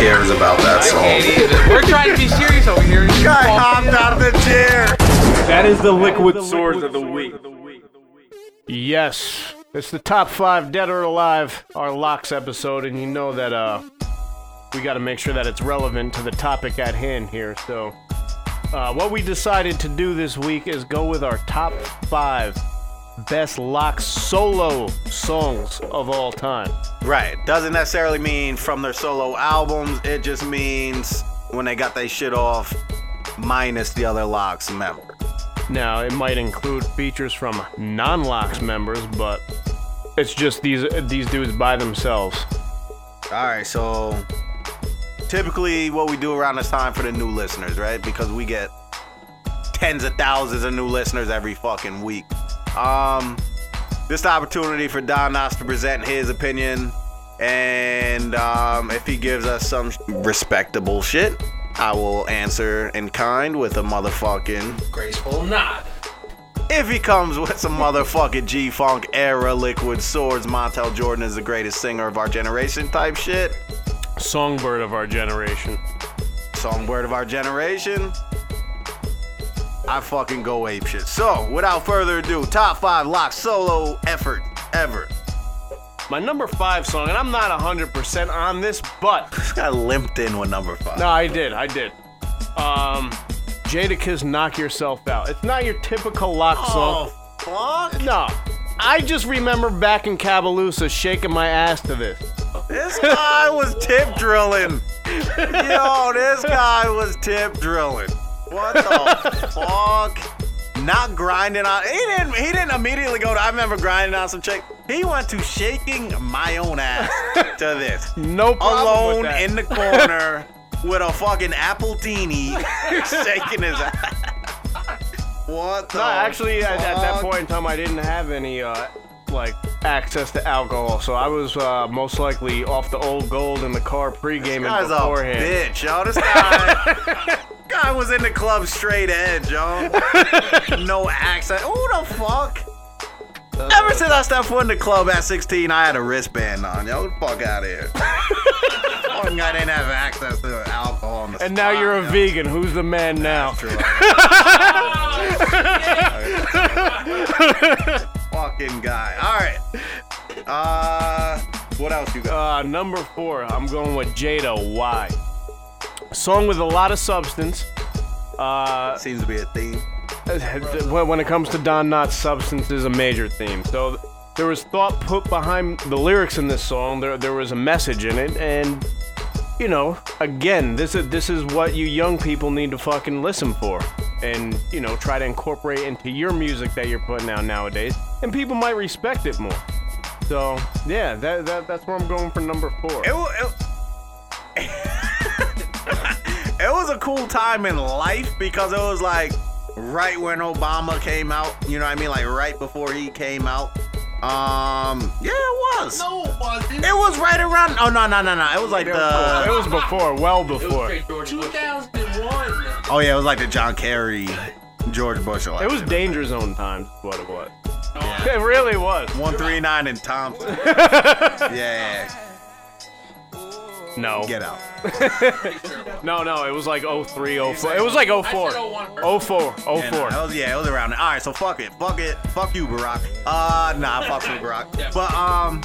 cares about that song. We're trying to be serious over here. Guy hopped out of the chair. That is the liquid swords of the week. Yes, it's the top five dead or alive, our LOX episode, and you know that uh, we got to make sure that it's relevant to the topic at hand here. So, uh, what we decided to do this week is go with our top five best lock solo songs of all time. Right. Doesn't necessarily mean from their solo albums. It just means when they got their shit off, minus the other LOX member. Now, it might include features from non-LOX members, but it's just these these dudes by themselves. All right. So typically, what we do around this time for the new listeners, right? Because we get tens of thousands of new listeners every fucking week. Um, this opportunity for Don Knotts to present his opinion, and um, if he gives us some respectable shit, I will answer in kind with a motherfucking graceful nod. If he comes with some motherfucking G Funk era liquid swords, Montel Jordan is the greatest singer of our generation type shit. Songbird of our generation. Songbird of our generation. I fucking go ape shit. So, without further ado, top five lock solo effort ever. My number five song, and I'm not 100% on this, but. <laughs> This guy limped in with number five. No, I did, I did. Um, Jadakiss Knock Yourself Out. It's not your typical lock song. Oh, fuck? No. I just remember back in Cabaloosa shaking my ass to this. This guy was tip drilling. <laughs> Yo, this guy was tip drilling. What the <laughs> fuck? Not grinding on. He didn't. He didn't immediately go to. I remember grinding on some chick. He went to shaking my own ass to this. <laughs> No problem Alone with that. in the corner with a fucking appletini <laughs> shaking his ass. What the? No, actually, at, at that point in time, I didn't have any uh, like access to alcohol, so I was uh, most likely off the old gold in the car pre-gaming Guy's a beforehand. bitch, yo. This guy, <laughs> guy was in the club straight edge, yo. <laughs> no accent. Who the fuck? Ever since I stepped foot in the club at 16, I had a wristband on. Yo, fuck out of here. <laughs> Fucking guy didn't have access to alcohol. And now you're a yo. vegan. Who's the man now? <laughs> Fucking guy. All right. Uh, what else you got? Uh, number four, I'm going with Jada. Why? Song with a lot of substance. Uh, Seems to be a theme. <laughs> when it comes to Don Knotts, substance is a major theme. So there was thought put behind the lyrics in this song. There there was a message in it, and you know, again, this is this is what you young people need to fucking listen for, and you know, try to incorporate into your music that you're putting out nowadays, and people might respect it more. So yeah, that, that that's where I'm going for number four. It, it, <laughs> it was a cool time in life because it was like right when Obama came out. You know what I mean? Like right before he came out. Um, yeah, it was. No, it wasn't. It was right around. Oh no, no, no, no. It was like the. It was before, well before. 2001. Oh yeah, it was like the John Kerry, George Bush It was danger zone times, what it was. It really was. One three nine in Thompson. <laughs> yeah. No. Get out. <laughs> no, no, it was like 03, 04. It was like 04. 04, 04. Yeah, nah, it was, yeah, it was around there. All right, so fuck it. Fuck it. Fuck you, Barack. Uh, nah, fuck you, Barack. <laughs> But, um,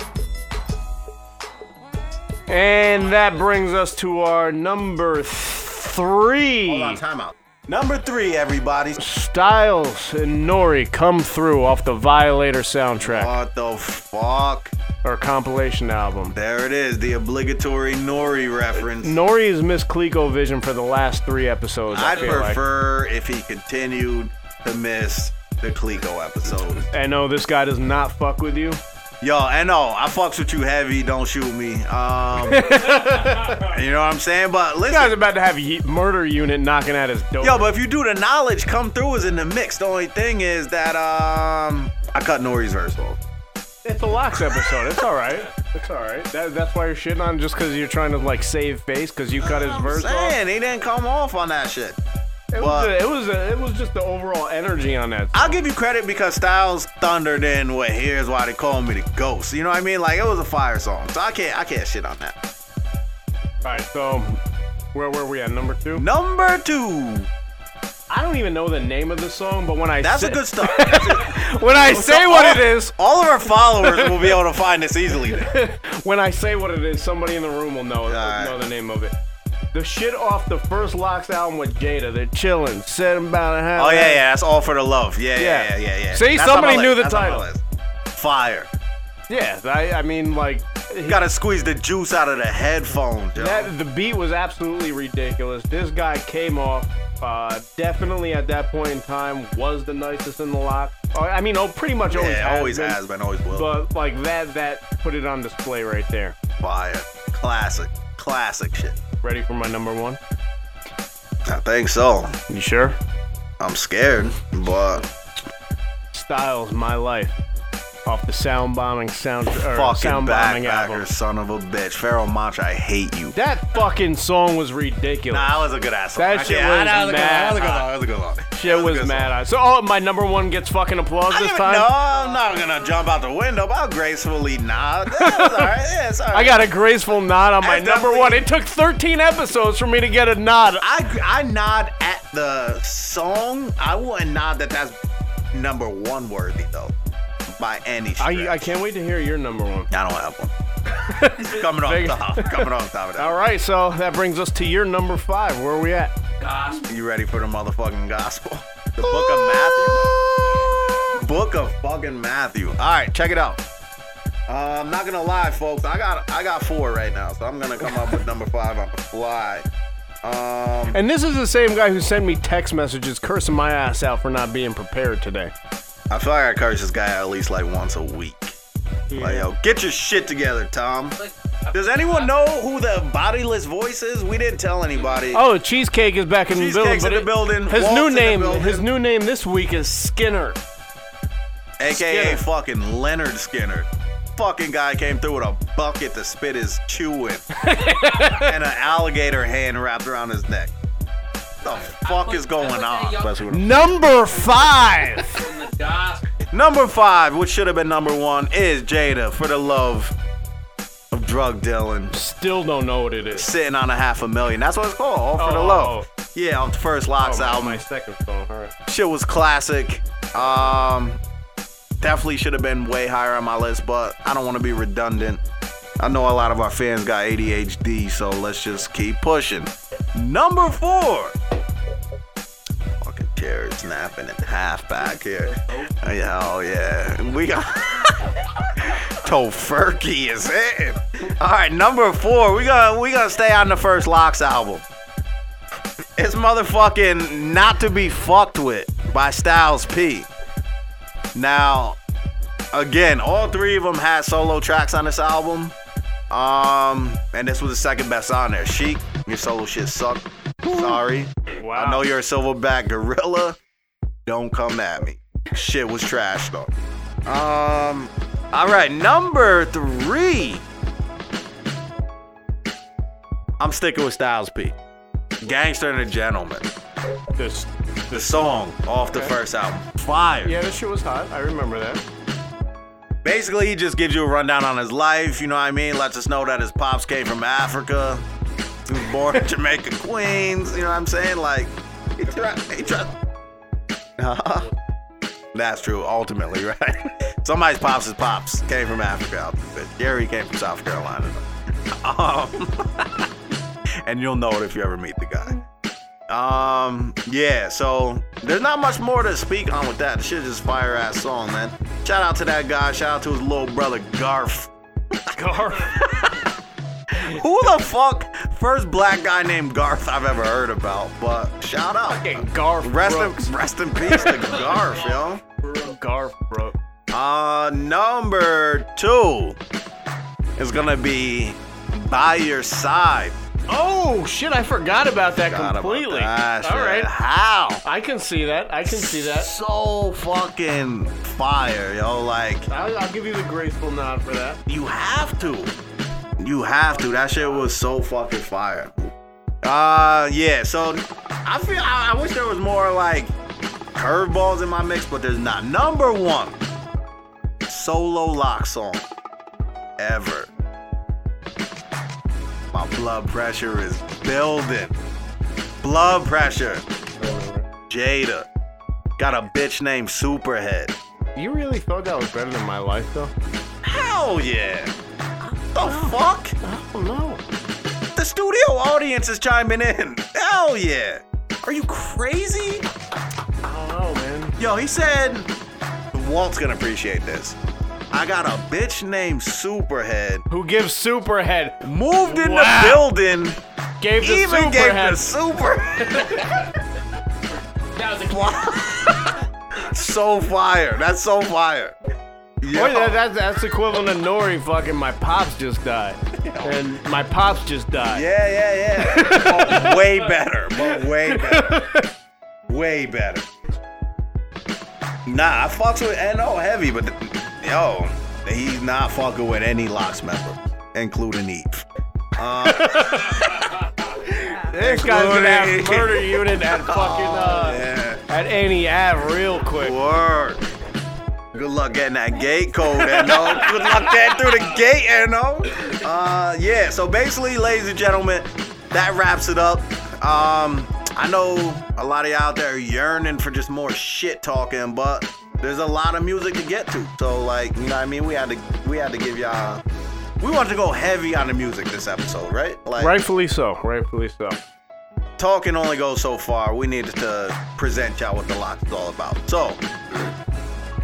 And that brings us to our number three. hold on, timeout. Number three, everybody. Styles and Nori come through off the Violator soundtrack What the fuck? or compilation album. There it is, the obligatory Nori reference. Nori is Miss Clico Vision for the last three episodes. I'd feel like. prefer if he continued to miss the Clico episode. I know this guy does not fuck with you. Yo, I know, I fucks with you heavy, don't shoot me. Um, <laughs> you know what I'm saying? But This listen. guy's about to have a murder unit knocking at his door. Yo, but if you do the knowledge, come through is in the mix. The only thing is that um, I cut Nori's verse off. It's a LOX episode. It's all right. It's all right. That, that's why you're shitting on him just because you're trying to like save face because you cut his verse off. Saying he didn't come off on that shit. It was, a, it was a, it was just the overall energy on that. I'll give you credit because Styles thundered in what here's why they call me the ghost. You know what I mean? Like it was a fire song. So I can't I can't shit on that. All right, so where were we at? Number two. Number two. I don't even know the name of the song, but when I That's say, a good start. <laughs> When I <laughs> So say what all- it is, All of our followers will be able to find this easily. <laughs> when I say what it is, somebody in the room will know Alright. know the name of it. The shit off the first LOX album with Jada. They're chilling, sitting about a half. Oh yeah, yeah, that's all for the love. Yeah, yeah, yeah, yeah. yeah. See, That's somebody knew the That's title. Fire. Yeah, I, I mean, like, You gotta squeeze the juice out of the yo. that, the beat was absolutely ridiculous. This guy came off, uh, definitely at that point in time, was the nicest in the lot. Oh, I mean, oh, pretty much always yeah, has always been, has been, always will. But like that, that put it on display right there. Fire. Classic. Classic shit. Ready for my number one? I think so. You sure? I'm scared, but Styles, my life, off the Soundbombing sound or fucking Soundbombing album. son of a bitch. Pharoahe Monch, I hate you. That fucking song was ridiculous. Nah, that was a good ass song. That I shit was that was a good. That was a good mad one. That was a good one. Shit That was good mad. song. So, oh, my number one gets fucking applause I this time. No, I'm not gonna jump out the window, but I'll gracefully nod. That's all right. Yeah, it's all <laughs> right. I got a graceful nod on my That's number one. It took 13 episodes for me to get a nod. I I nod at the song. I wouldn't nod that that's number one worthy though, by any stretch. I, I can't wait to hear your number one. I don't have one. <laughs> coming on Big- top. Coming on top of that. All right, so that brings us to your number five. Where are we at? Gospel. You ready for the motherfucking gospel? The book of Matthew. Book of fucking Matthew. All right, check it out. Uh, I'm not gonna lie, folks. I got I got four right now, so I'm gonna come up with number five on the fly. Um, And this is the same guy who sent me text messages cursing my ass out for not being prepared today. I feel like I curse this guy at least like once a week. Like, yo, get your shit together, Tom. Does anyone know who the bodiless voice is? We didn't tell anybody. Oh, Cheesecake is back in the building. Cheesecake's in the building. His Walt's new name, his new name this week is Skinner. AKA Skinner. fucking Leonard Skinner. Fucking guy came through with a bucket to spit his chew in. <laughs> and an alligator hand wrapped around his neck. The fuck is going on? <laughs> Number five. Number five, which should have been number one, is Jada for the love of drug dealing. Still don't know what it is. Sitting on a half a million. That's what it's called. All for the Oh, love. Yeah, off the first LOX Oh, my- album. My second song. All right. Shit was classic. Um, definitely should have been way higher on my list, but I don't want to be redundant. I know a lot of our fans got ADHD, so let's just keep pushing. Number four. Fucking chair snapping in half back here. Oh, yeah, oh yeah. We got <laughs> Tofurkey is in. All right, number four. We got we gonna stay on the first LOX album. It's motherfucking Not to Be Fucked With by Styles P. Now, again, all three of them had solo tracks on this album. Um, and this was the second best on there. Sheek, your solo shit sucked. Sorry. Wow. I know you're a silverback gorilla. Don't come at me. Shit was trash though. Um, all right, number three. I'm sticking with Styles P. Gangster and a Gentleman. This the song off the Okay. first album. Fire. Yeah, this shit was hot. I remember that. Basically, he just gives you a rundown on his life, you know what I mean? Lets us know that his pops came from Africa. He was born in <laughs> Jamaica, Queens, you know what I'm saying? Like, he tried, he tried. Uh-huh. That's true, ultimately, <laughs> right? Somebody's pops is pops came from Africa. Gary came from South Carolina. <laughs> Um, and you'll know it if you ever meet the guy. Um, yeah, so there's not much more to speak on with that. The shit just fire ass song, man. Shout out to that guy. Shout out to his little brother Garf. Garf? <laughs> Who the fuck? First black guy named Garth I've ever heard about. But shout out. Fucking Garth Rest Brooks. in, rest in peace to Garth, yo. Garth, bro. Uh, number two is gonna be by your side. Oh shit! I forgot about that Forgot about completely. that All shit. right, How? I can see that. I can see that. So fucking fire, yo. Like I'll, I'll give you the graceful nod for that. you have to. You have to. That shit was so fucking fire. Uh, yeah. So I feel I, I wish there was more like curveballs in my mix, but there's not. Number one solo lock song ever. My blood pressure is building. Blood pressure. Jada. Got a bitch named Superhead. You really thought that was better than my life, though? Hell yeah. The oh. fuck? Oh no. The studio audience is chiming in. Hell yeah. Are you crazy? I don't know, man. Yo, he said, Walt's gonna appreciate this. I got a bitch named Superhead. Who gives Superhead? Moved in Wow. the building. Gave the even gave Superhead. the super. <laughs> That was a <laughs> so fire. That's so fire. Yo. Boy, that, that, that's equivalent to Nori fucking my pops just died. And my pops just died. Yeah, yeah, yeah. But way better. But way better. Way better. Nah, I fucks with NO heavy, but yo, he's not fucking with any LOX member, including Eve. Uh, <laughs> This guy's gonna have murder unit at <laughs> fucking uh yeah. at any Ave real quick. Word. Good luck getting that gate code, NO. Good luck getting through the gate, NO. Uh, yeah, so basically, ladies and gentlemen, that wraps it up. Um, I know a lot of y'all out there are yearning for just more shit talking, but there's a lot of music to get to. So, like, you know what I mean? We had to, we had to give y'all. We wanted to go heavy on the music this episode, right? Like, Rightfully so. Rightfully so. talking only goes so far. We needed to present y'all what the lock is all about. So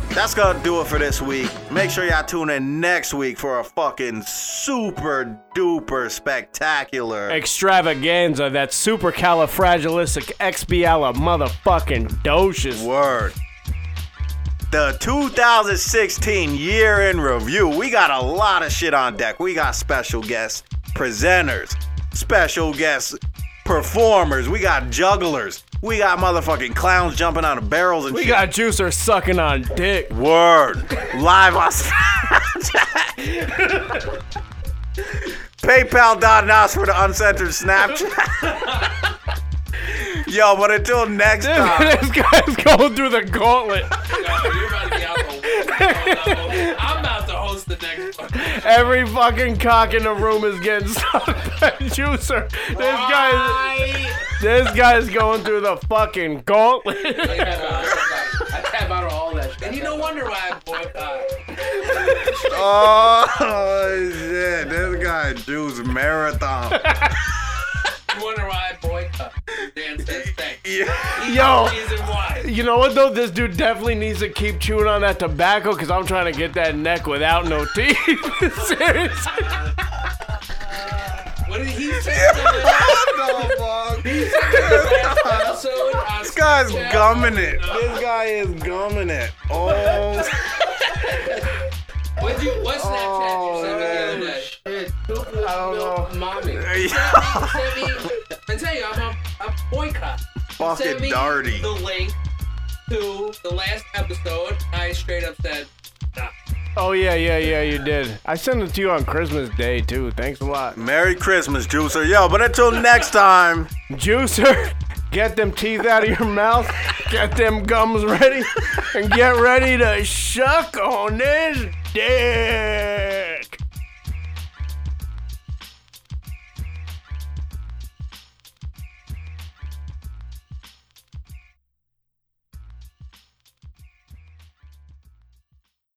that's gonna do it for this week. Make sure y'all tune in next week for a fucking super duper spectacular. Extravaganza, that supercalifragilistic expiala motherfucking docious. Word. The 2016 year in review. We got a lot of shit on deck. We got special guests, presenters, special guests, performers. We got jugglers. We got motherfucking clowns jumping out of barrels and We shit. got juicer sucking on dick. Word. Live on Snapchat. PayPal.nos for the uncensored Snapchat. <laughs> Yo, but until next time. this guy's going through the gauntlet. <laughs> <laughs> I'm about to host the next fucking. Every fucking cock in the room is getting <laughs> sucked by juicer. This guy, this guy's going through the fucking gauntlet. I uh, uh, tap out of all that shit. And you no wonder why I boycott. Oh, shit. This guy Juice Marathon. <laughs> You wonder why I boycott. Dan says <laughs> thanks. Yeah. Yo. reason why. You know what though? This dude definitely needs to keep chewing on that tobacco because I'm trying to get that neck without no <laughs> teeth. Seriously. What did he <laughs> say? He the last episode This guy's gumming it. This guy is gumming it. Oh, What you? What Snapchat you sent me the other oh, day? Shit. I don't know. Mommy. Yeah. Send me, send me, I tell you, I'm a, a boycott. Fucking Send me darty. the link to the last episode, I straight up said, nah. Oh yeah, yeah, yeah, you did. I sent it to you on Christmas Day too. Thanks a lot. Merry Christmas, Juicer. Yo, but until next time, Juicer, get them teeth out of your mouth, get them gums ready, and get ready to shuck on this dick.